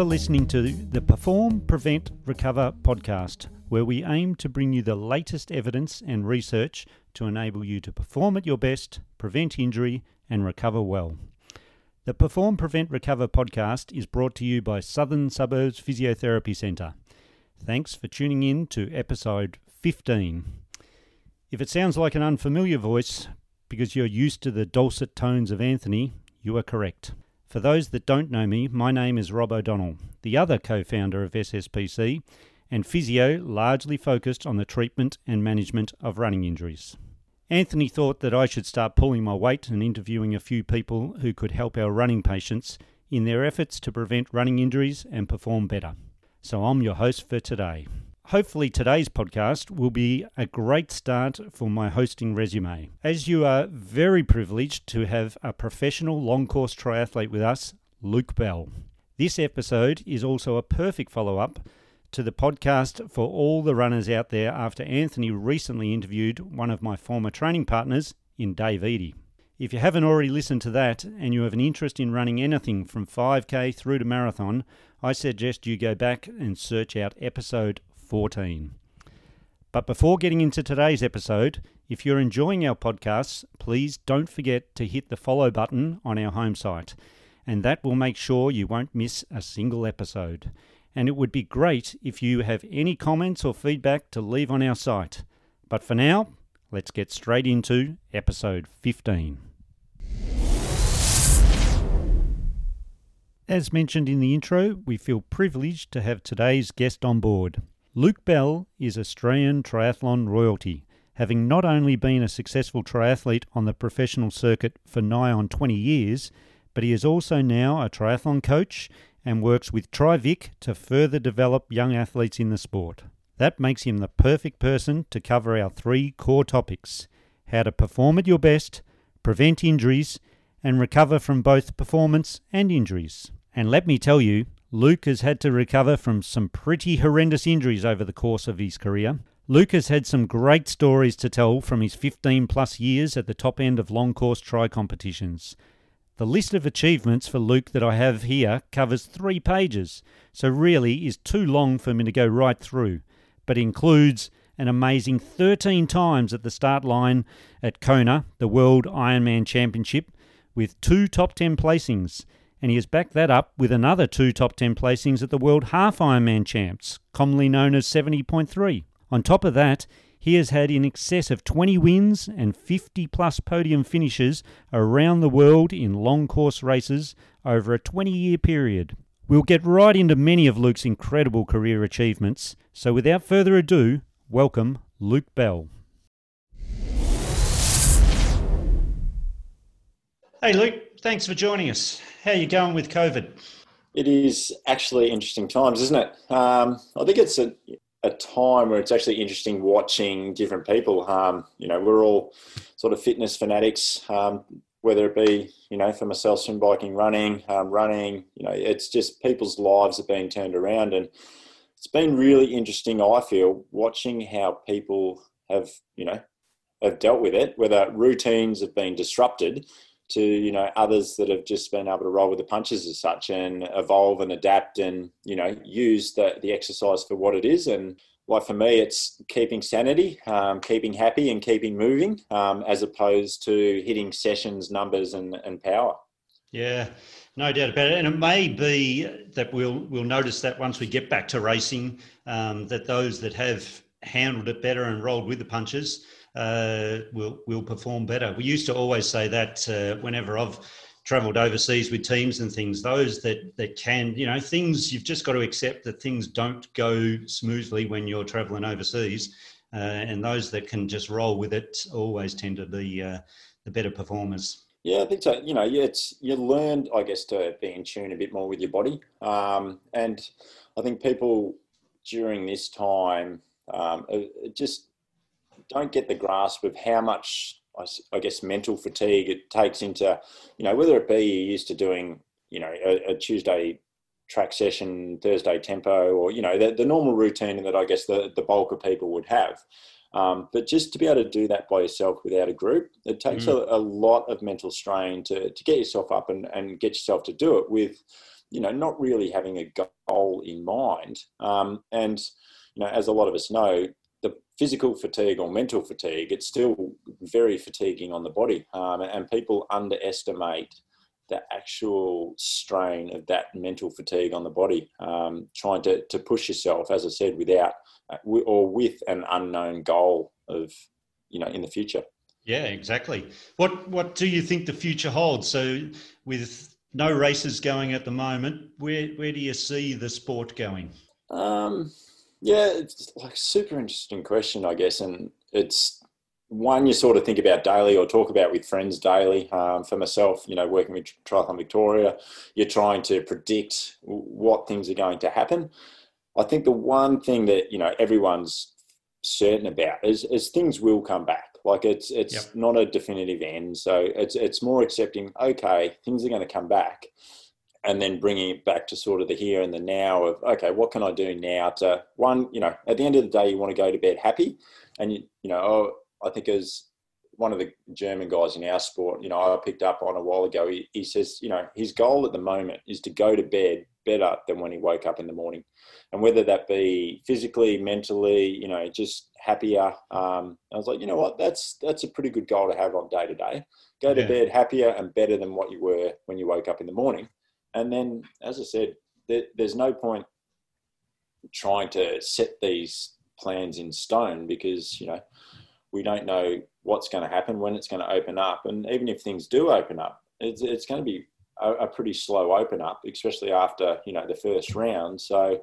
You're listening to the Perform, Prevent, Recover podcast, where we aim to bring you the latest evidence and research to enable you to perform at your best, prevent injury, and recover well. The Perform, Prevent, Recover podcast is brought to you by Southern Suburbs Physiotherapy Centre. Thanks for tuning in to episode 15. If it sounds like an unfamiliar voice because you're used to the dulcet tones of Anthony, you are correct. For those that don't know me, my name is Rob O'Donnell, the other co founder of SSPC, and physio largely focused on the treatment and management of running injuries. Anthony thought that I should start pulling my weight and interviewing a few people who could help our running patients in their efforts to prevent running injuries and perform better. So I'm your host for today. Hopefully, today's podcast will be a great start for my hosting resume. As you are very privileged to have a professional long course triathlete with us, Luke Bell. This episode is also a perfect follow up to the podcast for all the runners out there after Anthony recently interviewed one of my former training partners in Dave Eadie. If you haven't already listened to that and you have an interest in running anything from 5k through to marathon, I suggest you go back and search out episode 14. But before getting into today's episode, if you're enjoying our podcasts, please don't forget to hit the follow button on our home site, and that will make sure you won't miss a single episode. And it would be great if you have any comments or feedback to leave on our site. But for now, let's get straight into episode 15. As mentioned in the intro, we feel privileged to have today's guest on board. Luke Bell is Australian triathlon royalty, having not only been a successful triathlete on the professional circuit for nigh on 20 years, but he is also now a triathlon coach and works with TriVic to further develop young athletes in the sport. That makes him the perfect person to cover our three core topics how to perform at your best, prevent injuries, and recover from both performance and injuries. And let me tell you, Luke has had to recover from some pretty horrendous injuries over the course of his career. Luke has had some great stories to tell from his 15 plus years at the top end of long course tri competitions. The list of achievements for Luke that I have here covers three pages, so really is too long for me to go right through, but includes an amazing 13 times at the start line at Kona, the World Ironman Championship, with two top 10 placings and he has backed that up with another two top 10 placings at the World Half Ironman Champs, commonly known as 70.3. On top of that, he has had in excess of 20 wins and 50 plus podium finishes around the world in long course races over a 20 year period. We'll get right into many of Luke's incredible career achievements, so without further ado, welcome Luke Bell. Hey Luke, thanks for joining us. How are you going with COVID? It is actually interesting times, isn't it? Um, I think it's a, a time where it's actually interesting watching different people. Um, you know, we're all sort of fitness fanatics, um, whether it be, you know, for myself, swim biking, running, um, running, you know, it's just people's lives are being turned around. And it's been really interesting, I feel, watching how people have, you know, have dealt with it, whether routines have been disrupted to you know others that have just been able to roll with the punches as such and evolve and adapt and you know use the, the exercise for what it is. And like for me it's keeping sanity um, keeping happy and keeping moving um, as opposed to hitting sessions numbers and, and power. Yeah no doubt about it. And it may be that we'll we'll notice that once we get back to racing um, that those that have handled it better and rolled with the punches uh, will will perform better. We used to always say that uh, whenever I've travelled overseas with teams and things, those that that can, you know, things you've just got to accept that things don't go smoothly when you're travelling overseas, uh, and those that can just roll with it always tend to be uh, the better performers. Yeah, I think so. You know, it's you learned, I guess, to be in tune a bit more with your body, um, and I think people during this time um, just don't get the grasp of how much, I, guess, mental fatigue it takes into, you know, whether it be you're used to doing, you know, a, a Tuesday track session, Thursday tempo, or, you know, the, the normal routine that I guess the, the bulk of people would have. Um, but just to be able to do that by yourself without a group, it takes mm. a, a, lot of mental strain to, to get yourself up and, and get yourself to do it with you know, not really having a goal in mind. Um, and, you know, as a lot of us know, the physical fatigue or mental fatigue, it's still very fatiguing on the body. Um, and people underestimate the actual strain of that mental fatigue on the body, um, trying to, to push yourself, as I said, without uh, or with an unknown goal of, you know, in the future. Yeah, exactly. What what do you think the future holds? So, with no races going at the moment, where where do you see the sport going? Um, yeah, it's like super interesting question, I guess, and it's one you sort of think about daily or talk about with friends daily. Um, for myself, you know, working with Triathlon Victoria, you're trying to predict what things are going to happen. I think the one thing that you know everyone's certain about is, is things will come back. Like it's it's yep. not a definitive end. So it's it's more accepting. Okay, things are going to come back, and then bringing it back to sort of the here and the now of okay, what can I do now to one? You know, at the end of the day, you want to go to bed happy, and you you know, oh, I think as one of the German guys in our sport, you know, I picked up on a while ago. He, he says, you know, his goal at the moment is to go to bed better than when he woke up in the morning and whether that be physically, mentally, you know, just happier. Um, I was like, you know what, that's that's a pretty good goal to have on day to day. Go to yeah. bed happier and better than what you were when you woke up in the morning. And then, as I said, there, there's no point trying to set these plans in stone because you know we don't know what's going to happen when it's going to open up, and even if things do open up, it's it's going to be a, a pretty slow open up, especially after you know the first round. So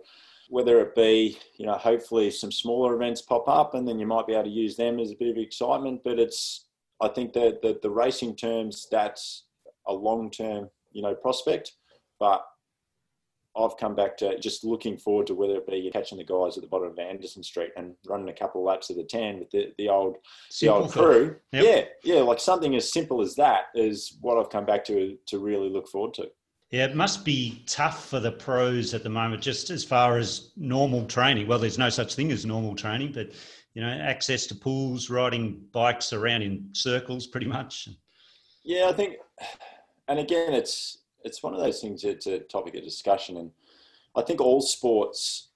whether it be, you know, hopefully some smaller events pop up and then you might be able to use them as a bit of excitement. But it's, I think that the, the racing terms, that's a long term, you know, prospect. But I've come back to just looking forward to whether it be catching the guys at the bottom of Anderson Street and running a couple of laps of the tan with the, the old simple the old crew. Yep. Yeah, yeah, like something as simple as that is what I've come back to to really look forward to. Yeah, it must be tough for the pros at the moment, just as far as normal training. Well, there's no such thing as normal training, but you know, access to pools, riding bikes around in circles, pretty much. Yeah, I think, and again, it's it's one of those things. It's a topic of discussion, and I think all sports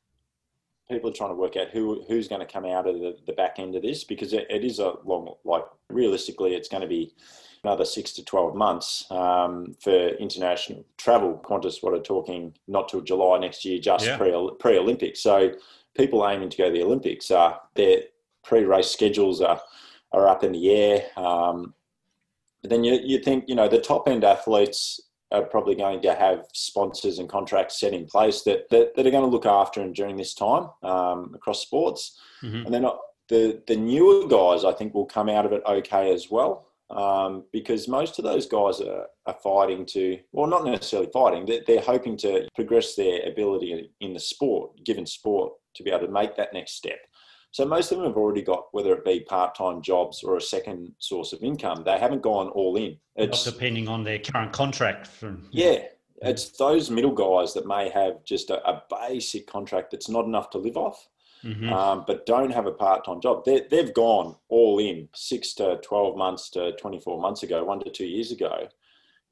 people are trying to work out who who's going to come out of the, the back end of this because it, it is a long like realistically it's going to be another six to 12 months um, for international travel. Qantas, what are talking not till July next year, just yeah. pre pre Olympics. So people aiming to go to the Olympics, uh, their pre race schedules are are up in the air. Um, but then you you think you know the top end athletes are probably going to have sponsors and contracts set in place that that, that are going to look after them during this time um, across sports, mm-hmm. and then the the newer guys I think will come out of it okay as well um, because most of those guys are, are, fighting to, well, not necessarily fighting, they're, they're, hoping to progress their ability in the sport, given sport, to be able to make that next step. So most of them have already got, whether it be part-time jobs or a second source of income, they haven't gone all in. It's not depending on their current contract. From yeah, it's those middle guys that may have just a, a basic contract that's not enough to live off mm-hmm. um, but don't have a part time job. they have gone all in six to 12 months to 24 months ago, one to two years ago.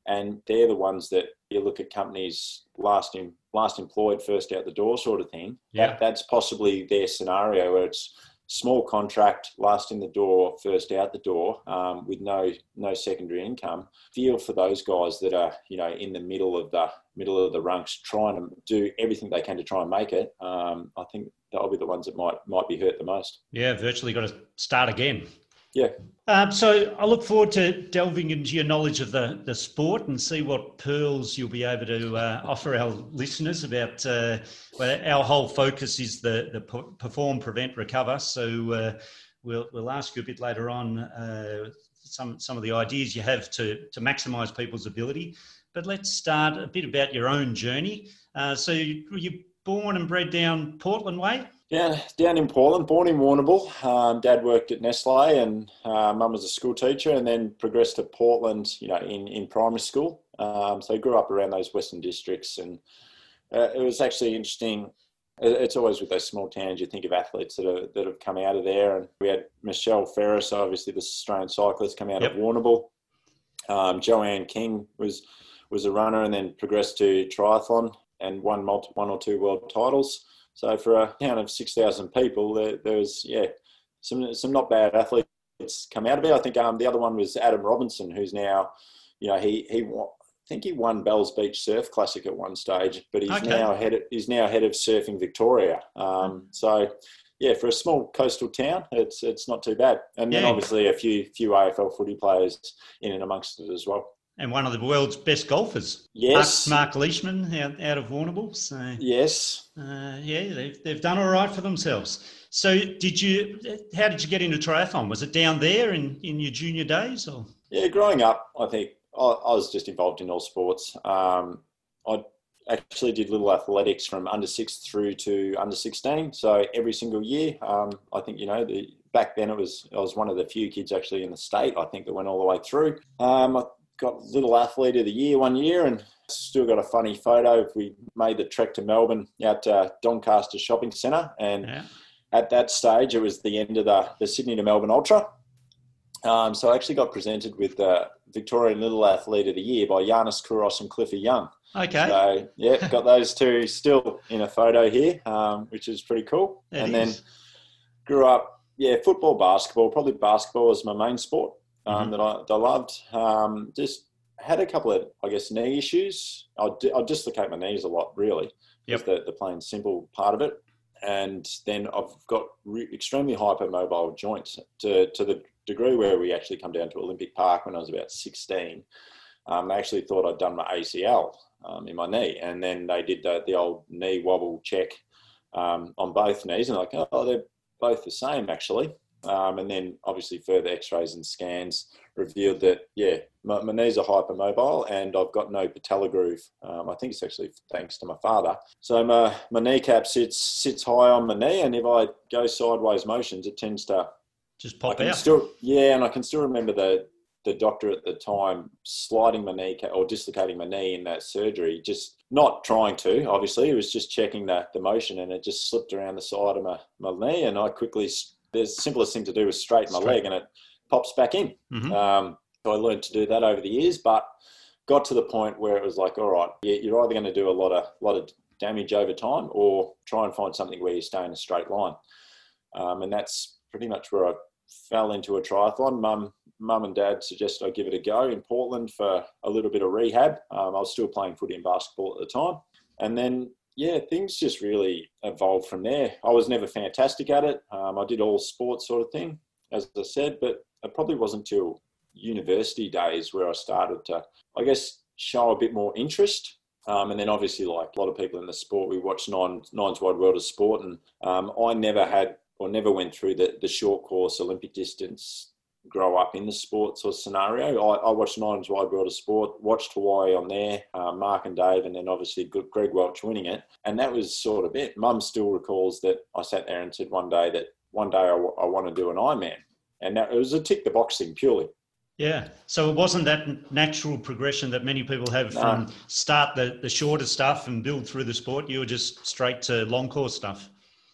And they're the ones that you look at companies last in, last employed, first out the door sort of thing. Yeah. That, that's possibly their scenario where it's small contract, last in the door, first out the door, um, with no no secondary income. Feel for those guys that are you know in the middle of the middle of the ranks, trying to do everything they can to try and make it. Um, I think that'll be the ones that might might be hurt the most. Yeah, virtually got to start again. Yeah. Um, so I look forward to delving into your knowledge of the, the sport and see what pearls you'll be able to uh, offer our listeners about. Uh, our whole focus is the the perform, prevent, recover. So uh, we'll we'll ask you a bit later on uh, some some of the ideas you have to to maximise people's ability. But let's start a bit about your own journey. Uh, so you, you born and bred down Portland way? Yeah, down in Portland, born in Warrnambool. Um, Dad worked at Nestle, and uh, Mum was a school teacher, and then progressed to Portland. You know, in in primary school. Um, so I grew up around those Western districts, and uh, it was actually interesting. It's always with those small towns you think of athletes that are, that have come out of there, and we had Michelle Ferris, obviously the Australian cyclist, come out yep. of Warrnambool. Um, Joanne King was was a runner and then progressed to triathlon and won multi, one or two world titles. So for a town of 6,000 people, there, there was, yeah, some, some not bad athletes come out of it. I think um, the other one was Adam Robinson, who's now, you know, he, he I think he won Bells Beach Surf Classic at one stage, but he's okay. now head of, he's now head of surfing Victoria. Um, so yeah, for a small coastal town, it's it's not too bad. And then yeah. obviously a few few AFL footy players in and amongst it as well. And one of the world's best golfers. Yes. Mark, Mark Leishman out, out of Warrnambool. So, yes. Uh, yeah, they've, they've done all right for themselves. So did you, how did you get into triathlon? Was it down there in, in your junior days? or? Yeah, growing up, I think I, I was just involved in all sports. Um, I actually did little athletics from under six through to under 16. So every single year, um, I think, you know, the, back then it was, I was one of the few kids actually in the state, I think, that went all the way through. Um, I got little athlete of the year one year and still got a funny photo. We made the trek to Melbourne out to Doncaster Shopping Centre. And yeah. at that stage, it was the end of the, the Sydney to Melbourne Ultra. Um, so I actually got presented with the Victorian Little Athlete of the Year by Yanis Kouros and Cliffy Young. Okay. So yeah, got those two still in a photo here, um, which is pretty cool. It and is. then grew up, yeah, football, basketball. Probably basketball was my main sport um, mm-hmm. that, I, that I loved. Um, just had a couple of, I guess, knee issues. I I dislocate my knees a lot, really. Yep. The, the plain simple part of it. And then I've got re- extremely hypermobile joints to, to the degree where we actually come down to Olympic Park when I was about 16. Um, I actually thought I'd done my ACL um, in my knee. And then they did the, the old knee wobble check um, on both knees and like, oh, they're both the same actually. Um, and then obviously further x-rays and scans revealed that, yeah, my, my knees are hypermobile and I've got no patella groove. Um, I think it's actually thanks to my father. So my, my kneecap sits, sits high on my knee and if I go sideways motions, it tends to just pop out. Still, yeah, and I can still remember the the doctor at the time sliding my knee or dislocating my knee in that surgery, just not trying to, obviously, it was just checking the, the motion and it just slipped around the side of my, my knee. And I quickly, the simplest thing to do was straighten my leg and it pops back in. Mm-hmm. Um, so I learned to do that over the years, but got to the point where it was like, all right, you're either going to do a lot of, lot of damage over time or try and find something where you stay in a straight line. Um, and that's pretty much where I fell into a triathlon. Mum, mum and dad suggested I give it a go in Portland for a little bit of rehab. Um, I was still playing footy and basketball at the time, and then yeah, things just really evolved from there. I was never fantastic at it. Um, I did all sports sort of thing, as I said, but it probably wasn't till university days where I started to, I guess, show a bit more interest. Um, and then obviously, like a lot of people in the sport, we watched Nine, Nine's Wide World of Sport, and um, I never had or never went through the, the short course Olympic distance grow up in the sports or scenario. I, I watched Nine's Wide World of Sport, watched Hawaii on there, uh, Mark and Dave, and then obviously Greg Welch winning it. And that was sort of it. Mum still recalls that I sat there and said one day that one day I, w- I want to do an Ironman. And that, it was a tick the box thing purely. Yeah. So it wasn't that natural progression that many people have no. from start the, the shorter stuff and build through the sport. You were just straight to long course stuff.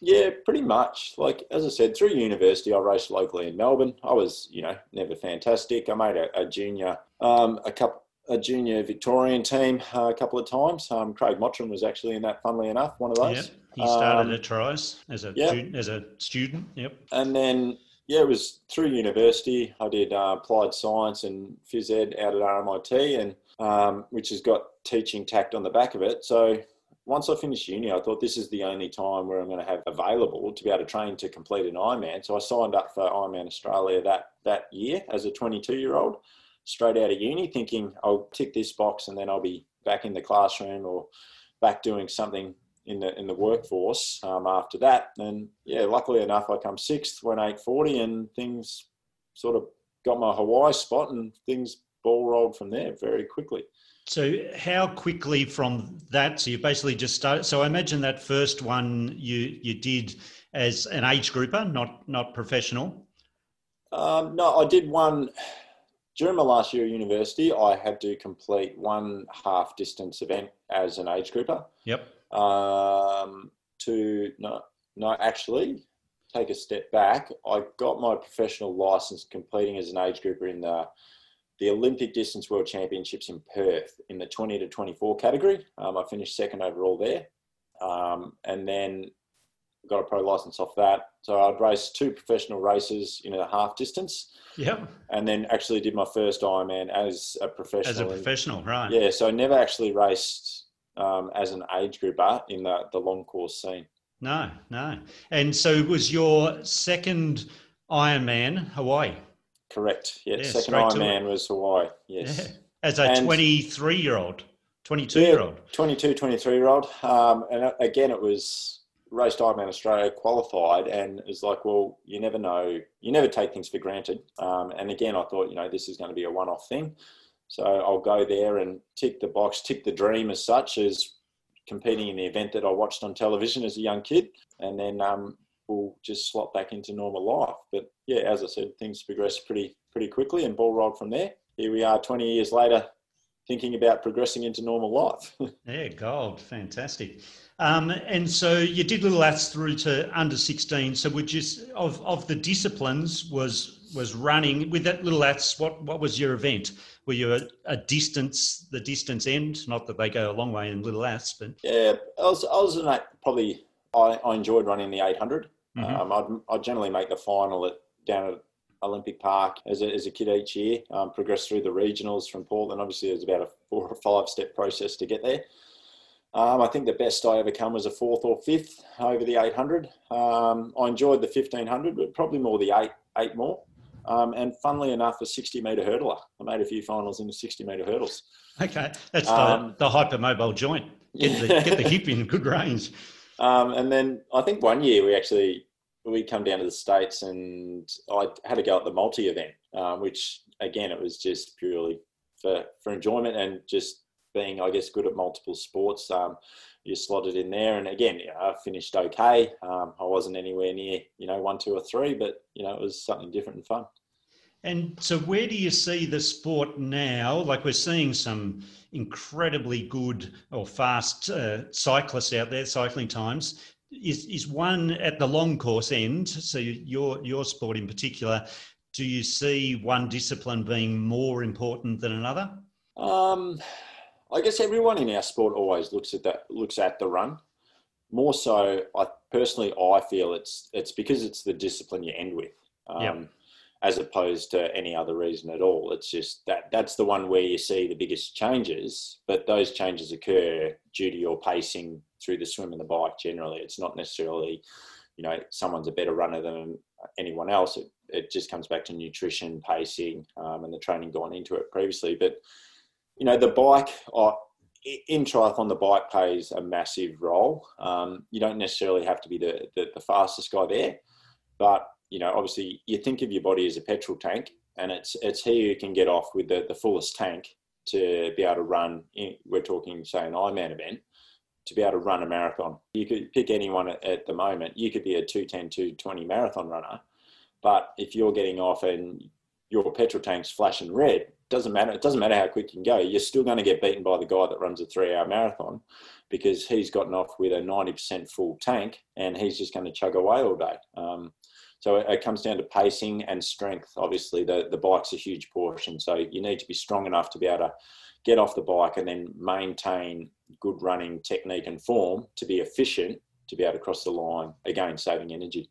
Yeah, pretty much. Like as I said, through university, I raced locally in Melbourne. I was, you know, never fantastic. I made a, a junior, um, a couple, a junior Victorian team uh, a couple of times. Um, Craig Mottram was actually in that. Funnily enough, one of those. Yep. He started um, at Tries as a yep. student, as a student. Yep. And then yeah, it was through university. I did uh, applied science and phys ed out at RMIT, and um, which has got teaching tacked on the back of it. So once I finished uni, I thought this is the only time where I'm going to have available to be able to train to complete an Ironman. So I signed up for Ironman Australia that that year as a 22 year old, straight out of uni, thinking I'll tick this box and then I'll be back in the classroom or back doing something in the in the workforce um, after that. And yeah, luckily enough, I come sixth, went 840, and things sort of got my Hawaii spot, and things ball rolled from there very quickly. So, how quickly from that? So, you basically just started. So, I imagine that first one you you did as an age grouper, not not professional. Um, no, I did one during my last year at university. I had to complete one half distance event as an age grouper. Yep. Um, to no, no, actually, take a step back. I got my professional license completing as an age grouper in the the Olympic Distance World Championships in Perth in the 20 to 24 category. Um, I finished second overall there. Um, and then got a pro license off that. So I'd race two professional races in a half distance. Yep. And then actually did my first Ironman as a professional. As a professional, right. Yeah. So I never actually raced um, as an age grouper in the, the long course scene. No, no. And so was your second Ironman Hawaii? Correct. Yeah. yeah second Ironman was Hawaii. Yes. Yeah. As a 23 year old, 22 year old. 22, 23 year old. Um, and uh, again, it was raced Ironman Australia, qualified, and it's like, well, you never know. You never take things for granted. Um, and again, I thought, you know, this is going to be a one off thing. So I'll go there and tick the box, tick the dream as such as competing in the event that I watched on television as a young kid. And then um, we'll just slot back into normal life. But yeah, as I said, things progressed pretty pretty quickly and ball rolled from there. Here we are, 20 years later, thinking about progressing into normal life. yeah, gold, fantastic. Um, and so you did little aths through to under 16. So would you of of the disciplines was was running with that little aths? What what was your event? Were you a, a, distance the distance end? Not that they go a long way in little aths, but yeah, I was I was in that probably. I, I enjoyed running the 800. Mm-hmm. Um, I'd, I'd generally make the final at down at Olympic Park as a, as a kid each year. Um, progressed through the regionals from Portland. Obviously, was about a four or five step process to get there. Um, I think the best I ever come was a fourth or fifth over the 800. Um, I enjoyed the 1500, but probably more the eight, eight more. Um, and funnily enough, a 60 metre hurdler. I made a few finals in the 60 metre hurdles. Okay, that's the, um, the hypermobile joint. Get the, get the hip in good range. Um, and then I think one year we actually we come down to the states and I had to go at the multi event, um, which again it was just purely for for enjoyment and just being, I guess, good at multiple sports, um, you slotted in there. And again, I finished okay. Um, I wasn't anywhere near, you know, one, two, or three, but you know, it was something different and fun. And so, where do you see the sport now? Like, we're seeing some incredibly good or fast uh, cyclists out there, cycling times. Is is one at the long course end? So, your your sport in particular, do you see one discipline being more important than another? Um, I guess everyone in our sport always looks at that looks at the run. More so, I personally I feel it's it's because it's the discipline you end with, um, yep. as opposed to any other reason at all. It's just that that's the one where you see the biggest changes, but those changes occur due to your pacing through the swim and the bike. Generally, it's not necessarily, you know, someone's a better runner than anyone else. It, it just comes back to nutrition, pacing, um, and the training gone into it previously, but you know, the bike, in triathlon, the bike plays a massive role. Um, you don't necessarily have to be the, the, the, fastest guy there, but, you know, obviously you think of your body as a petrol tank and it's, it's here you can get off with the, the fullest tank to be able to run, in, we're talking, say, an Ironman event, to be able to run a marathon. You could pick anyone at, at the moment. You could be a 210, 220 marathon runner, but if you're getting off and your petrol tank's flashing red, doesn't matter. It doesn't matter how quick you can go. You're still going to get beaten by the guy that runs a three-hour marathon because he's gotten off with a 90% full tank and he's just going to chug away all day. Um, so it, it, comes down to pacing and strength. Obviously, the the bike's a huge portion, so you need to be strong enough to be able to get off the bike and then maintain good running technique and form to be efficient to be able to cross the line. Again, saving energy.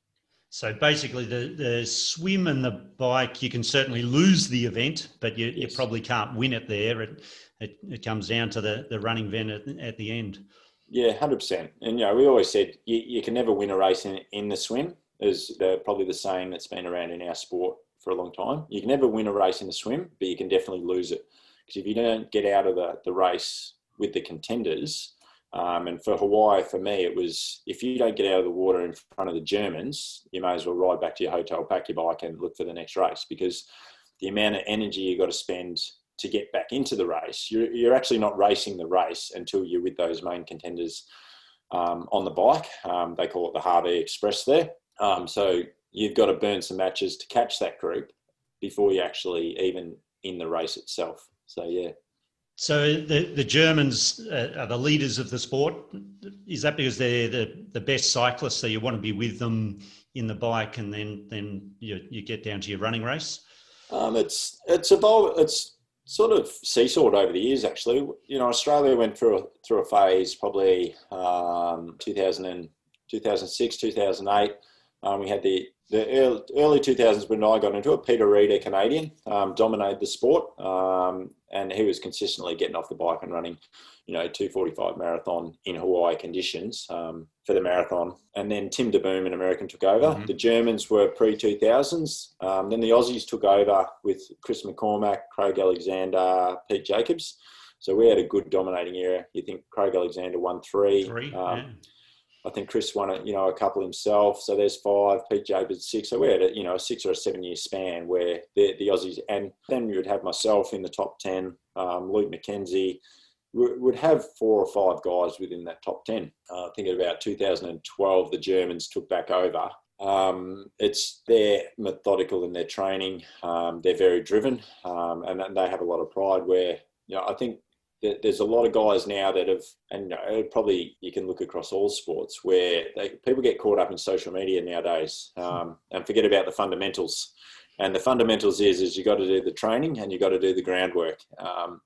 So basically, the, the swim and the bike, you can certainly lose the event, but you, yes. you probably can't win it there. It, it, it, comes down to the, the running event at, at the end. Yeah, 100%. And, you know, we always said you, you can never win a race in, in the swim, is the, probably the saying that's been around in our sport for a long time. You can never win a race in the swim, but you can definitely lose it. Because if you don't get out of the, the race with the contenders, um, and for Hawaii, for me, it was if you don't get out of the water in front of the Germans, you may as well ride back to your hotel, pack your bike, and look for the next race because the amount of energy you've got to spend to get back into the race, you're, you're actually not racing the race until you're with those main contenders um, on the bike. Um, they call it the Harvey Express there. Um, so you've got to burn some matches to catch that group before you actually even in the race itself. So, yeah. So the, the Germans uh, are the leaders of the sport. Is that because they're the, the best cyclists, so you want to be with them in the bike, and then then you, you get down to your running race? Um, it's it's evolved. It's sort of seesawed over the years. Actually, you know, Australia went through a, through a phase probably um, 2000 and 2006, 2008. Um, we had the the early 2000s when I got into it. Peter Reid, a Canadian, um, dominated the sport, um, and he was consistently getting off the bike and running you know, 245 marathon in Hawaii conditions um, for the marathon. And then Tim DeBoom, an American, took over. Mm-hmm. The Germans were pre 2000s. Um, then the Aussies took over with Chris McCormack, Craig Alexander, Pete Jacobs. So we had a good dominating era. You think Craig Alexander won three. Three, um, yeah. I think Chris won it, you know, a couple himself. So there's five. Pete Jacobs six. So we had a, you know, a six or a seven year span where the, the Aussies, and then you would have myself in the top ten, um, Luke McKenzie, would have four or five guys within that top 10. Uh, I think about 2012, the Germans took back over. Um, it's they're methodical in their training. Um, they're very driven, um, and they have a lot of pride. Where you know, I think there's a lot of guys now that have, and know, probably you can look across all sports where they, people get caught up in social media nowadays um, and forget about the fundamentals. And the fundamentals is is you got to do the training and you got to do the groundwork. Um,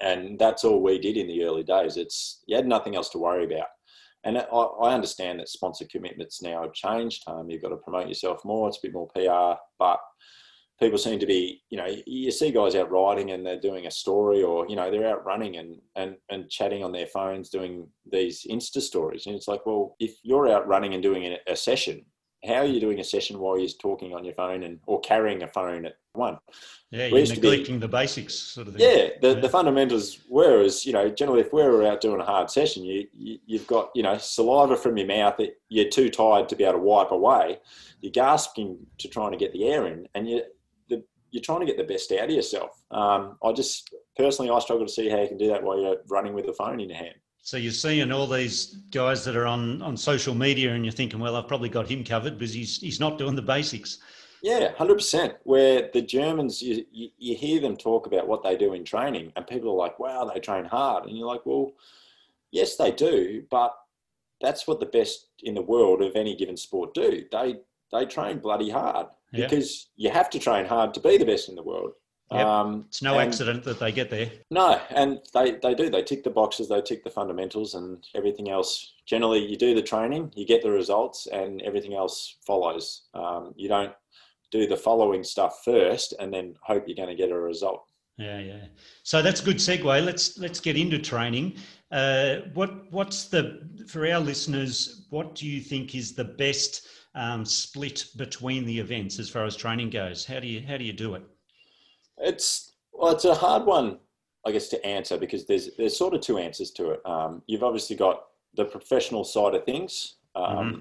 and that's all we did in the early days. It's you had nothing else to worry about. And I, I understand that sponsor commitments now have changed. Um, you've got to promote yourself more. It's a bit more PR, but people seem to be, you know, you see guys out riding and they're doing a story, or you know, they're out running and and and chatting on their phones, doing these Insta stories. And it's like, well, if you're out running and doing a, a session, how are you doing a session while you're talking on your phone and or carrying a phone at one? Yeah, you're neglecting be, the basics, sort of thing. Yeah, the, yeah. the fundamentals were as you know generally if we're out doing a hard session, you, you have got you know saliva from your mouth that you're too tired to be able to wipe away. You're gasping to trying to get the air in, and you you're trying to get the best out of yourself. Um, I just personally I struggle to see how you can do that while you're running with the phone in your hand. So you're seeing all these guys that are on, on social media, and you're thinking, well, I've probably got him covered because he's he's not doing the basics. Yeah, hundred percent. Where the Germans, you, you, you hear them talk about what they do in training, and people are like, "Wow, they train hard," and you're like, "Well, yes, they do, but that's what the best in the world of any given sport do. They they train bloody hard because you have to train hard to be the best in the world. Yep. Um, it's no and, accident that they get there. No, and they, they do. They tick the boxes, they tick the fundamentals, and everything else. Generally, you do the training, you get the results, and everything else follows. Um, you don't do the following stuff first and then hope you're going to get a result. Yeah, yeah. So that's a good segue. Let's let's get into training. Uh, what what's the for our listeners? What do you think is the best um, split between the events as far as training goes? How do you how do you do it? It's well, it's a hard one, I guess, to answer because there's there's sort of two answers to it. Um, you've obviously got the professional side of things, um, mm-hmm.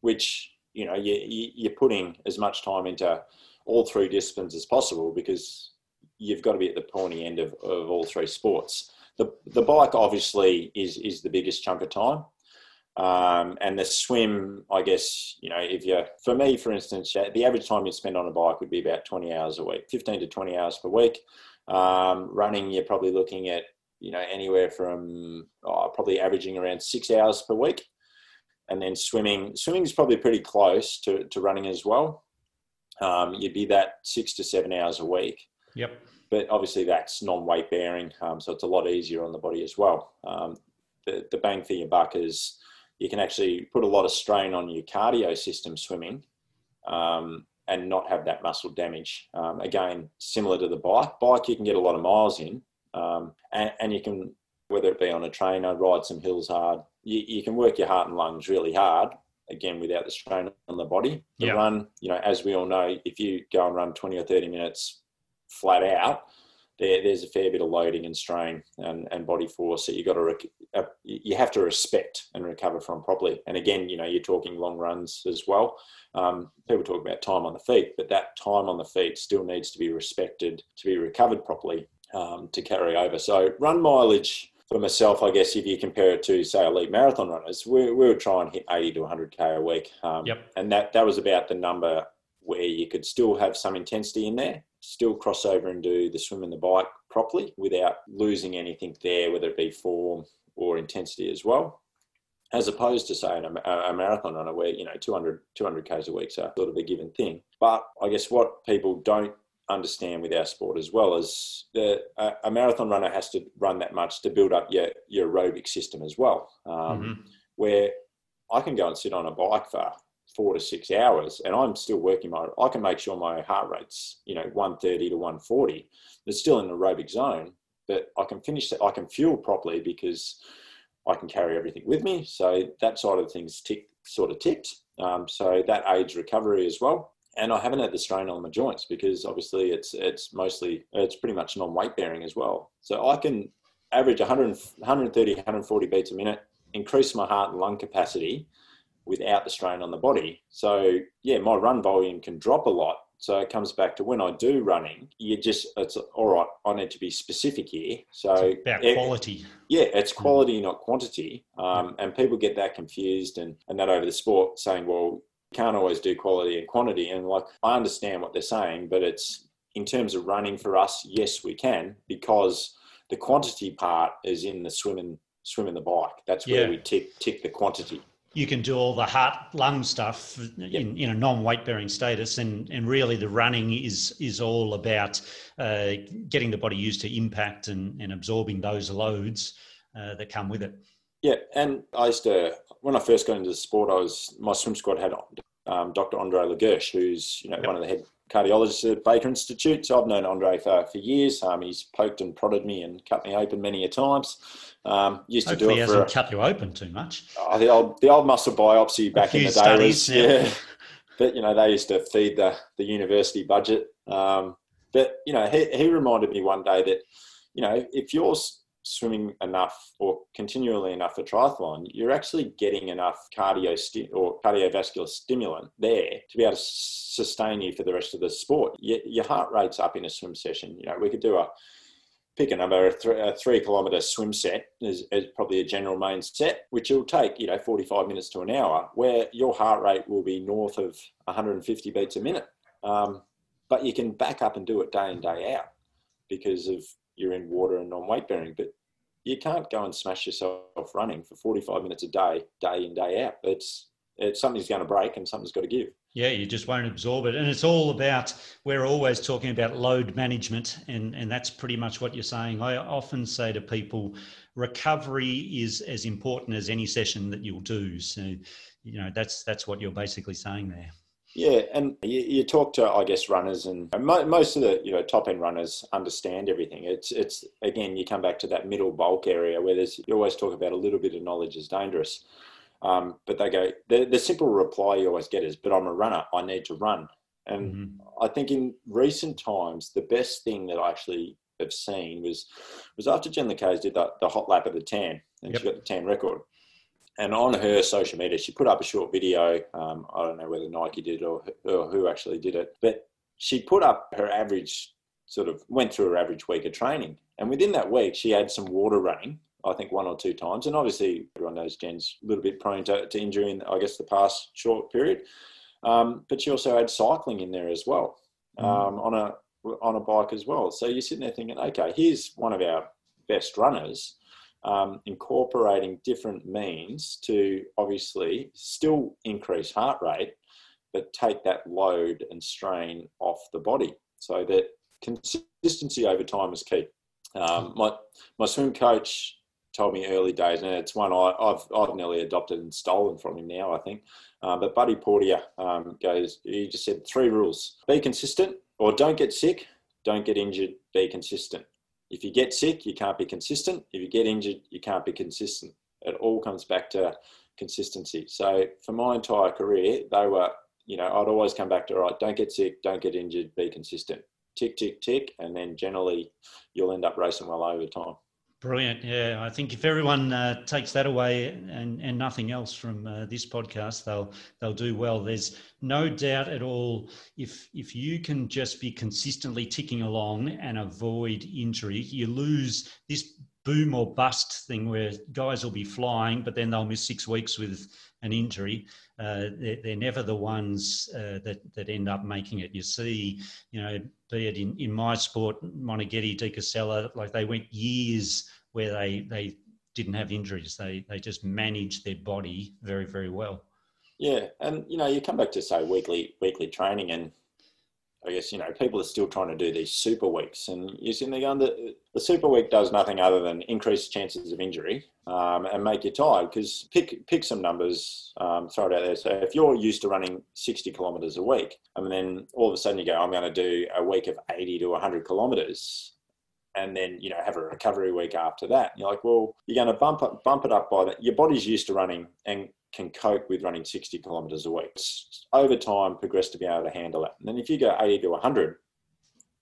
which you know you, you're putting as much time into all three disciplines as possible because you've got to be at the pointy end of, of all three sports. The the bike obviously is is the biggest chunk of time. Um, and the swim, I guess, you know, if you, for me, for instance, the average time you spend on a bike would be about 20 hours a week, 15 to 20 hours per week. Um, running, you're probably looking at, you know, anywhere from oh, probably averaging around six hours per week. And then swimming, swimming is probably pretty close to, to running as well. Um, you'd be that six to seven hours a week. Yep. But obviously that's non-weight bearing, um, so it's a lot easier on the body as well. Um, the, the bang for your buck is you can actually put a lot of strain on your cardio system swimming um, and not have that muscle damage. Um, again, similar to the bike. Bike, you can get a lot of miles in, um, and, and, you can, whether it be on a trainer, ride some hills hard, you, you, can work your heart and lungs really hard. Again, without the strain on the body. The run, you know, as we all know, if you go and run 20 or 30 minutes flat out, there, there's a fair bit of loading and strain and, and body force that you got to rec- uh, you have to respect and recover from properly. And again, you know, you're talking long runs as well. Um, people talk about time on the feet, but that time on the feet still needs to be respected to be recovered properly um, to carry over. So run mileage for myself, I guess, if you compare it to say elite marathon runners, we, we would try and hit 80 to 100k a week. Um, yep. And that that was about the number where you could still have some intensity in there, still cross over and do the swim and the bike properly without losing anything there, whether it be form or intensity as well. As opposed to say a, a marathon runner where, you know, 200, 200 Ks a week are sort of a given thing. But I guess what people don't understand with our sport as well is that a, a, marathon runner has to run that much to build up your, your aerobic system as well. Um, mm-hmm. Where I can go and sit on a bike for four to six hours and I'm still working my, I can make sure my heart rate's, you know, 130 to 140. It's still in the aerobic zone, but I can finish that, I can fuel properly because I can carry everything with me. So that side of things tick, sort of ticked. Um, so that aids recovery as well. And I haven't had the strain on my joints because obviously it's it's mostly it's pretty much non-weight bearing as well. So I can average 100, 130, 140 beats a minute, increase my heart and lung capacity without the strain on the body. So yeah, my run volume can drop a lot. So it comes back to when I do running, you just it's all right. I need to be specific here. So it's about it, quality. Yeah, it's hmm. quality, not quantity. Um, and people get that confused and and that over the sport, saying, well, can't always do quality and quantity. And like I understand what they're saying, but it's in terms of running for us, yes, we can because the quantity part is in the swimming swimming the bike. That's where yeah. we tick tick the quantity you can do all the heart lung stuff in, in a non-weight bearing status and, and really the running is is all about uh, getting the body used to impact and, and absorbing those loads uh, that come with it yeah and i used to when i first got into the sport i was my swim squad had um, dr Andre La Gerche who's you know yep. one of the head cardiologist at Baker Institute. So I've known Andre for, for years. Um, he's poked and prodded me and cut me open many a times. Um, used Hopefully to do it for. Hasn't cut you open too much. Uh, the old the old muscle biopsy back in the day was yeah. yeah. But you know they used to feed the the university budget. Um, but you know he he reminded me one day that you know if you're swimming enough or continually enough for triathlon, you're actually getting enough cardio sti- or cardiovascular stimulant there to be able to sustain you for the rest of the sport. Your, your heart rate's up in a swim session. You know, we could do a pick a number, a, th- a three kilometre swim set is, is, probably a general main set, which will take, you know, 45 minutes to an hour, where your heart rate will be north of 150 beats a minute. Um, but you can back up and do it day in, day out because of you're in water and non-weight bearing. But you can't go and smash yourself running for 45 minutes a day, day in, day out. It's, it's something's going to break and something's got to give. Yeah, you just won't absorb it. And it's all about, we're always talking about load management, and, and that's pretty much what you're saying. I often say to people, recovery is as important as any session that you'll do. So, you know, that's that's what you're basically saying there. Yeah, and you, you, talk to, I guess, runners, and most of the you know top end runners understand everything. It's it's again, you come back to that middle bulk area where there's you always talk about a little bit of knowledge is dangerous, um, but they go the, the simple reply you always get is, "But I'm a runner. I need to run." And mm-hmm. I think in recent times, the best thing that I actually have seen was was after Jen Lacaze did the, the hot lap of the tan, and yep. she got the tan record and on her social media, she put up a short video. Um, I don't know whether Nike did or, or who actually did it, but she put up her average sort of went through her average week of training. And within that week, she had some water running, I think one or two times. And obviously, everyone knows Jen's a little bit prone to, to injury in, I guess, the past short period. Um, but she also had cycling in there as well mm. um, on a on a bike as well. So you're sitting there thinking, okay, here's one of our best runners um, incorporating different means to obviously still increase heart rate, but take that load and strain off the body so that consistency over time is key. Um, my, my swim coach told me early days, and it's one I, have I've nearly adopted and stolen from him now, I think. Um, but Buddy Portia um, goes, he just said three rules be consistent or don't get sick, don't get injured, be consistent. If you get sick, you can't be consistent. If you get injured, you can't be consistent. It all comes back to consistency. So for my entire career, they were, you know, I'd always come back to, all right, don't get sick, don't get injured, be consistent. Tick, tick, tick. And then generally you'll end up racing well over time. Brilliant. Yeah, I think if everyone uh, takes that away and, and nothing else from uh, this podcast, they'll they'll do well. There's no doubt at all. If if you can just be consistently ticking along and avoid injury, you lose this boom or bust thing where guys will be flying, but then they'll miss six weeks with an injury. Uh, they're, they're, never the ones uh, that that end up making it. You see, you know, be it in, in my sport, Moneghetti, De Castella, like they went years where they they didn't have injuries. They they just managed their body very very well. Yeah, and you know you come back to say weekly weekly training, and I guess, you know, people are still trying to do these super weeks. And you're sitting there going, the, the super week does nothing other than increase chances of injury um, and make you tired. Because pick, pick some numbers, um, throw it out there. So if you're used to running 60 kilometres a week, and then all of a sudden you go, I'm going to do a week of 80 to 100 kilometres, and then you know have a recovery week after that. And you're like, well, you're going to bump up, bump it up by that. Your body's used to running and can cope with running 60 kilometres a week. It's over time, progress to be able to handle that. And then if you go 80 to 100,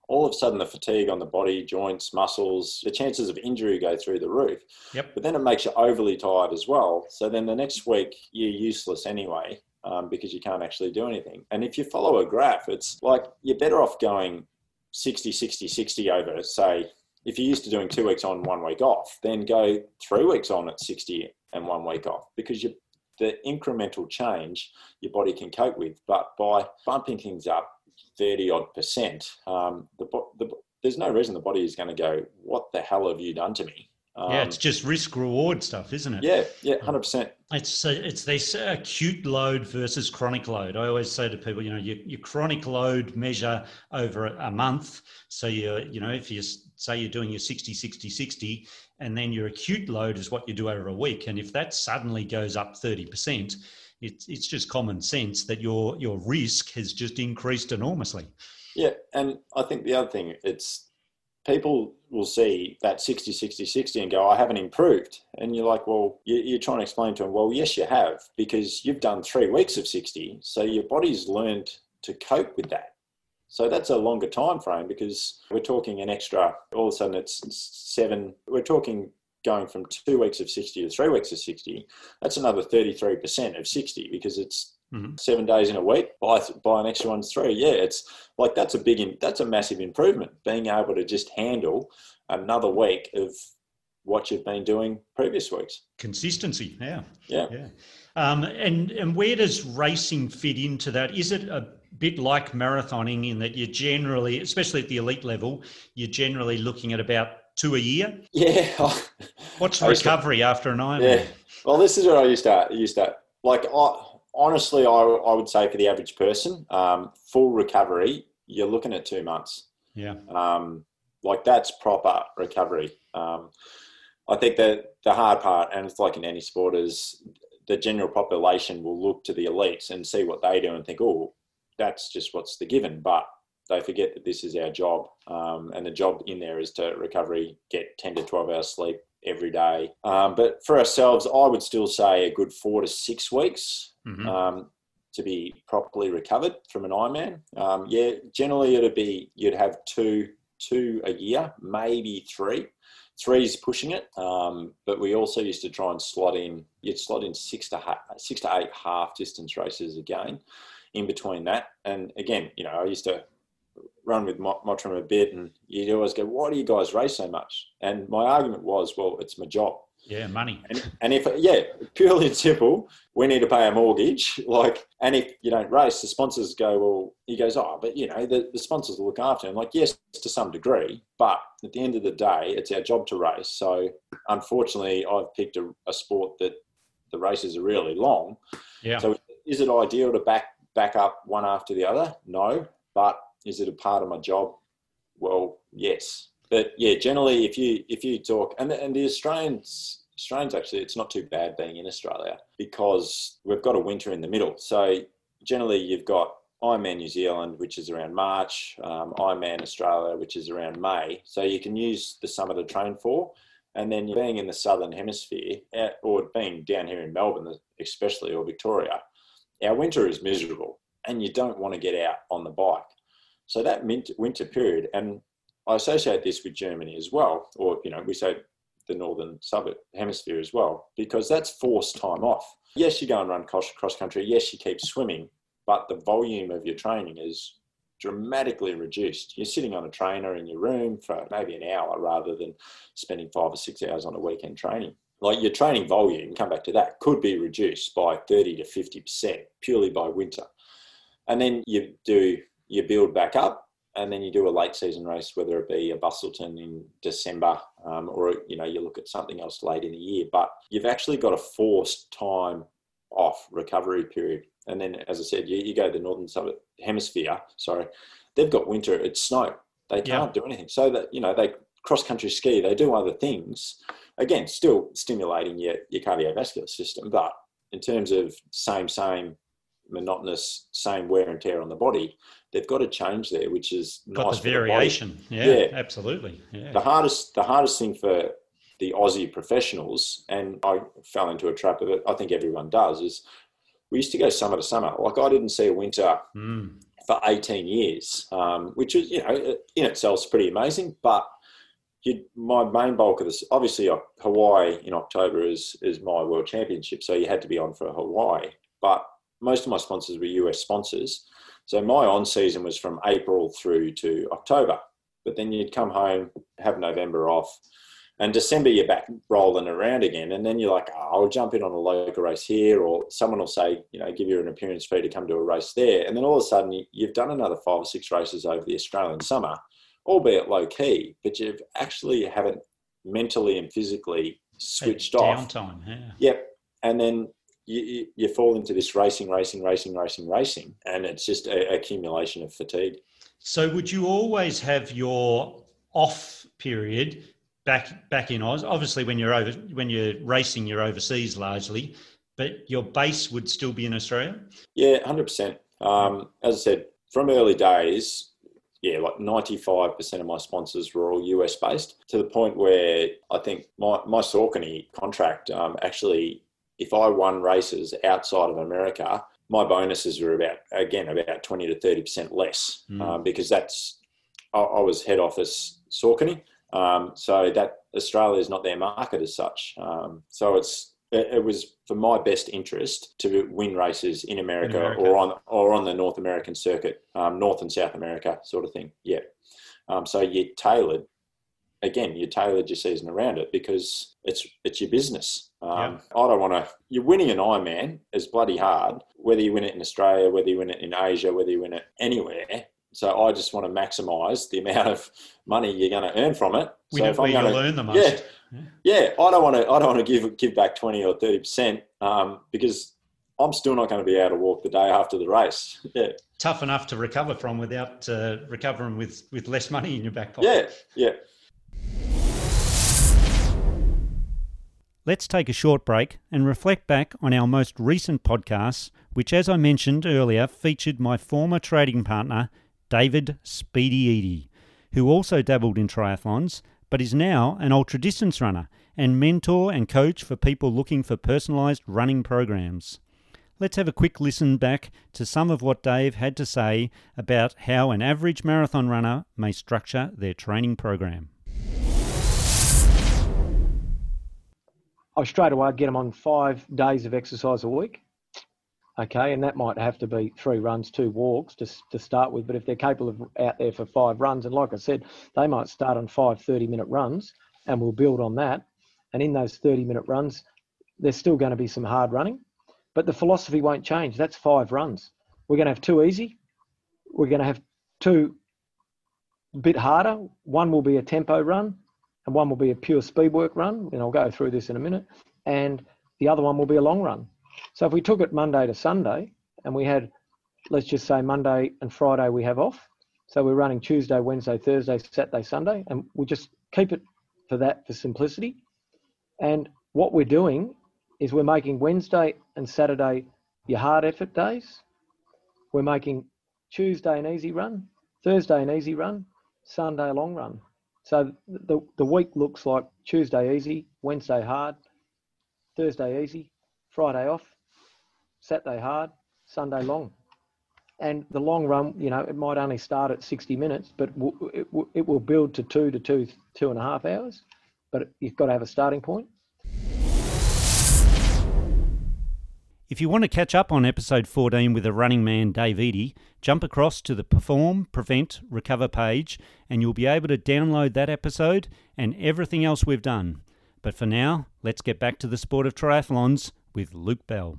all of a sudden the fatigue on the body, joints, muscles, the chances of injury go through the roof. Yep. But then it makes you overly tired as well. So then the next week you're useless anyway um, because you can't actually do anything. And if you follow a graph, it's like you're better off going 60, 60, 60 over, say, if you're used to doing two weeks on, one week off, then go three weeks on at 60 and one week off because you the incremental change your body can cope with. But by bumping things up 30 odd percent, um, the, the, there's no reason the body is going to go, What the hell have you done to me? Um, yeah, it's just risk reward stuff, isn't it? Yeah, yeah, hundred percent. It's it's this acute load versus chronic load. I always say to people, you know, your, your chronic load measure over a month. So you you know, if you say you're doing your 60, 60, 60, and then your acute load is what you do over a week, and if that suddenly goes up thirty percent, it's it's just common sense that your your risk has just increased enormously. Yeah, and I think the other thing it's people will see that 60, 60, 60 and go, I haven't improved. And you're like, well, you're trying to explain to them, well, yes, you have, because you've done three weeks of 60. So your body's learned to cope with that. So that's a longer time frame because we're talking an extra, all of a sudden it's seven, we're talking going from two weeks of 60 to three weeks of 60. That's another 33% of 60 because it's mm-hmm. seven days in a week, buy buy an extra one three. Yeah, it's like that's a big, that's a massive improvement. Being able to just handle another week of what you've been doing previous weeks. Consistency, yeah, yeah, yeah. Um, and and where does racing fit into that? Is it a bit like marathoning in that you're generally, especially at the elite level, you're generally looking at about two a year? Yeah. What's recovery to, after an Ironman? Yeah. Well, this is where I used to used to like. I, honestly, I, I would say for the average person, um, full recovery, you're looking at two months. Yeah. Um, like that's proper recovery. Um, I think that the hard part, and it's like in any sport, is the general population will look to the elites and see what they do and think, oh, that's just what's the given. But they forget that this is our job. Um, and the job in there is to recovery, get 10 to 12 hours sleep every day. Um, but for ourselves, I would still say a good four to six weeks mm-hmm. um, to be properly recovered from an Ironman. Um, yeah, generally it'd be you'd have two two a year, maybe three. Three's pushing it, um, but we also used to try and slot in. You'd slot in six to ha- six to eight half distance races again, in between that. And again, you know, I used to run with Mottram a bit, and you'd always go, "Why do you guys race so much?" And my argument was, "Well, it's my job. Yeah, money. And, and if yeah, purely and simple, we need to pay a mortgage. Like, and if you don't race, the sponsors go, well, he goes, oh, but you know, the, the sponsors will look after him. Like, yes, to some degree, but at the end of the day, it's our job to race. So, unfortunately, I've picked a, a sport that the races are really long. Yeah. So, is it ideal to back back up one after the other? No, but is it a part of my job? Well, yes but yeah, generally, if you if you talk and the, and the Australians Australians actually, it's not too bad being in Australia because we've got a winter in the middle. So generally, you've got Ironman New Zealand, which is around March, um, Ironman Australia, which is around May. So you can use the summer to train for. And then being in the southern hemisphere, or being down here in Melbourne, especially or Victoria, our winter is miserable, and you don't want to get out on the bike. So that winter period, and I associate this with Germany as well, or you know, we say the northern suburb hemisphere as well, because that's forced time off. Yes, you go and run cross, cross country. Yes, you keep swimming, but the volume of your training is dramatically reduced. You're sitting on a trainer in your room for maybe an hour rather than spending five or six hours on a weekend training. Like your training volume, come back to that, could be reduced by 30 to 50% purely by winter. And then you do, you build back up and then you do a late season race, whether it be a Busselton in December, um, or you know you look at something else late in the year. But you've actually got a forced time off recovery period, and then, as I said, you, you go to the northern hemisphere. Sorry, they've got winter. It's snow. They can't yeah. do anything. So that you know they cross country ski. They do other things. Again, still stimulating your your cardiovascular system, but in terms of same same monotonous same wear and tear on the body they've got to change there which is got nice the variation. The yeah, yeah, absolutely. Yeah. the hardest the hardest thing for the aussie professionals and i fell into a trap of it i think everyone does is we used to go summer to summer. Like i didn't see a winter mm. for 18 years um, which is you know in itself is pretty amazing but you, my main bulk of this, obviously, uh, Hawaii in October is is my world championship, so you had to be on for Hawaii. But most of my sponsors were US sponsors, so my on season was from April through to October. But then you'd come home, have November off, and December you're back rolling around again, and then you're like, oh, I'll jump in on a local race here, or someone will say, you know, give you an appearance fee to come to a race there, and then all of a sudden you've done another five or six races over the Australian summer albeit low key, but you've actually haven't mentally and physically switched off. Downtime, yeah. Yep. And then you, you, fall into this racing, racing, racing, racing, racing, and it's just an accumulation of fatigue. So, would you always have your off period back back in Oz? Obviously, when you're over when you're racing, you're overseas largely, but your base would still be in Australia. Yeah, hundred um, percent. As I said, from early days, yeah, like 95% of my sponsors were all US based to the point where I think my, my Saucony contract um, actually, if I won races outside of America, my bonuses were about, again, about 20 to 30% less mm. um, because that's, I, I, was head office Saucony. Um, so that Australia is not their market as such. Um, so it's, it was for my best interest to win races in America, in America. or on or on the North American circuit, um, North and South America sort of thing. Yeah. Um, so you tailored again, you tailored your season around it because it's it's your business. Um, yeah. I don't want to. You're winning an Ironman is bloody hard, whether you win it in Australia, whether you win it in Asia, whether you win it anywhere. So I just want to maximise the amount of money you're going to earn from it. We so if I'm going to earn the most. Yeah, yeah, I don't want to. I don't want to give give back twenty or thirty percent um, because I'm still not going to be able to walk the day after the race. Yeah, tough enough to recover from without uh, recovering with with less money in your back pocket. Yeah, yeah. Let's take a short break and reflect back on our most recent podcasts, which, as I mentioned earlier, featured my former trading partner, David Speedy who also dabbled in triathlons but is now an ultra distance runner and mentor and coach for people looking for personalised running programs. Let's have a quick listen back to some of what Dave had to say about how an average marathon runner may structure their training program. I straight away get them on five days of exercise a week okay, and that might have to be three runs, two walks to, to start with. But if they're capable of out there for five runs, and like I said, they might start on five 30 minute runs, and we'll build on that. And in those 30 minute runs, there's still going to be some hard running, but the philosophy won't change. That's five runs. We're going to have two easy. We're going to have two a bit harder. One will be a tempo run, and one will be a pure speed work run. And I'll go through this in a minute. And the other one will be a long run. So if we took it Monday to Sunday and we had, let's just say Monday and Friday we have off. So we're running Tuesday, Wednesday, Thursday, Saturday, Sunday, and we just keep it for that for simplicity. And what we're doing is we're making Wednesday and Saturday your hard effort days. We're making Tuesday an easy run, Thursday an easy run, Sunday a long run. So the, the week looks like Tuesday easy, Wednesday hard, Thursday easy, Friday off, Saturday hard, Sunday long. And the long run, you know, it might only start at 60 minutes, but it it will build to two to two, two and a half hours. But you've got to have a starting point. If you want to catch up on episode 14 with the running man Dave Eady, jump across to the Perform, Prevent, Recover page and you'll be able to download that episode and everything else we've done. But for now, let's get back to the sport of triathlons with Luke Bell.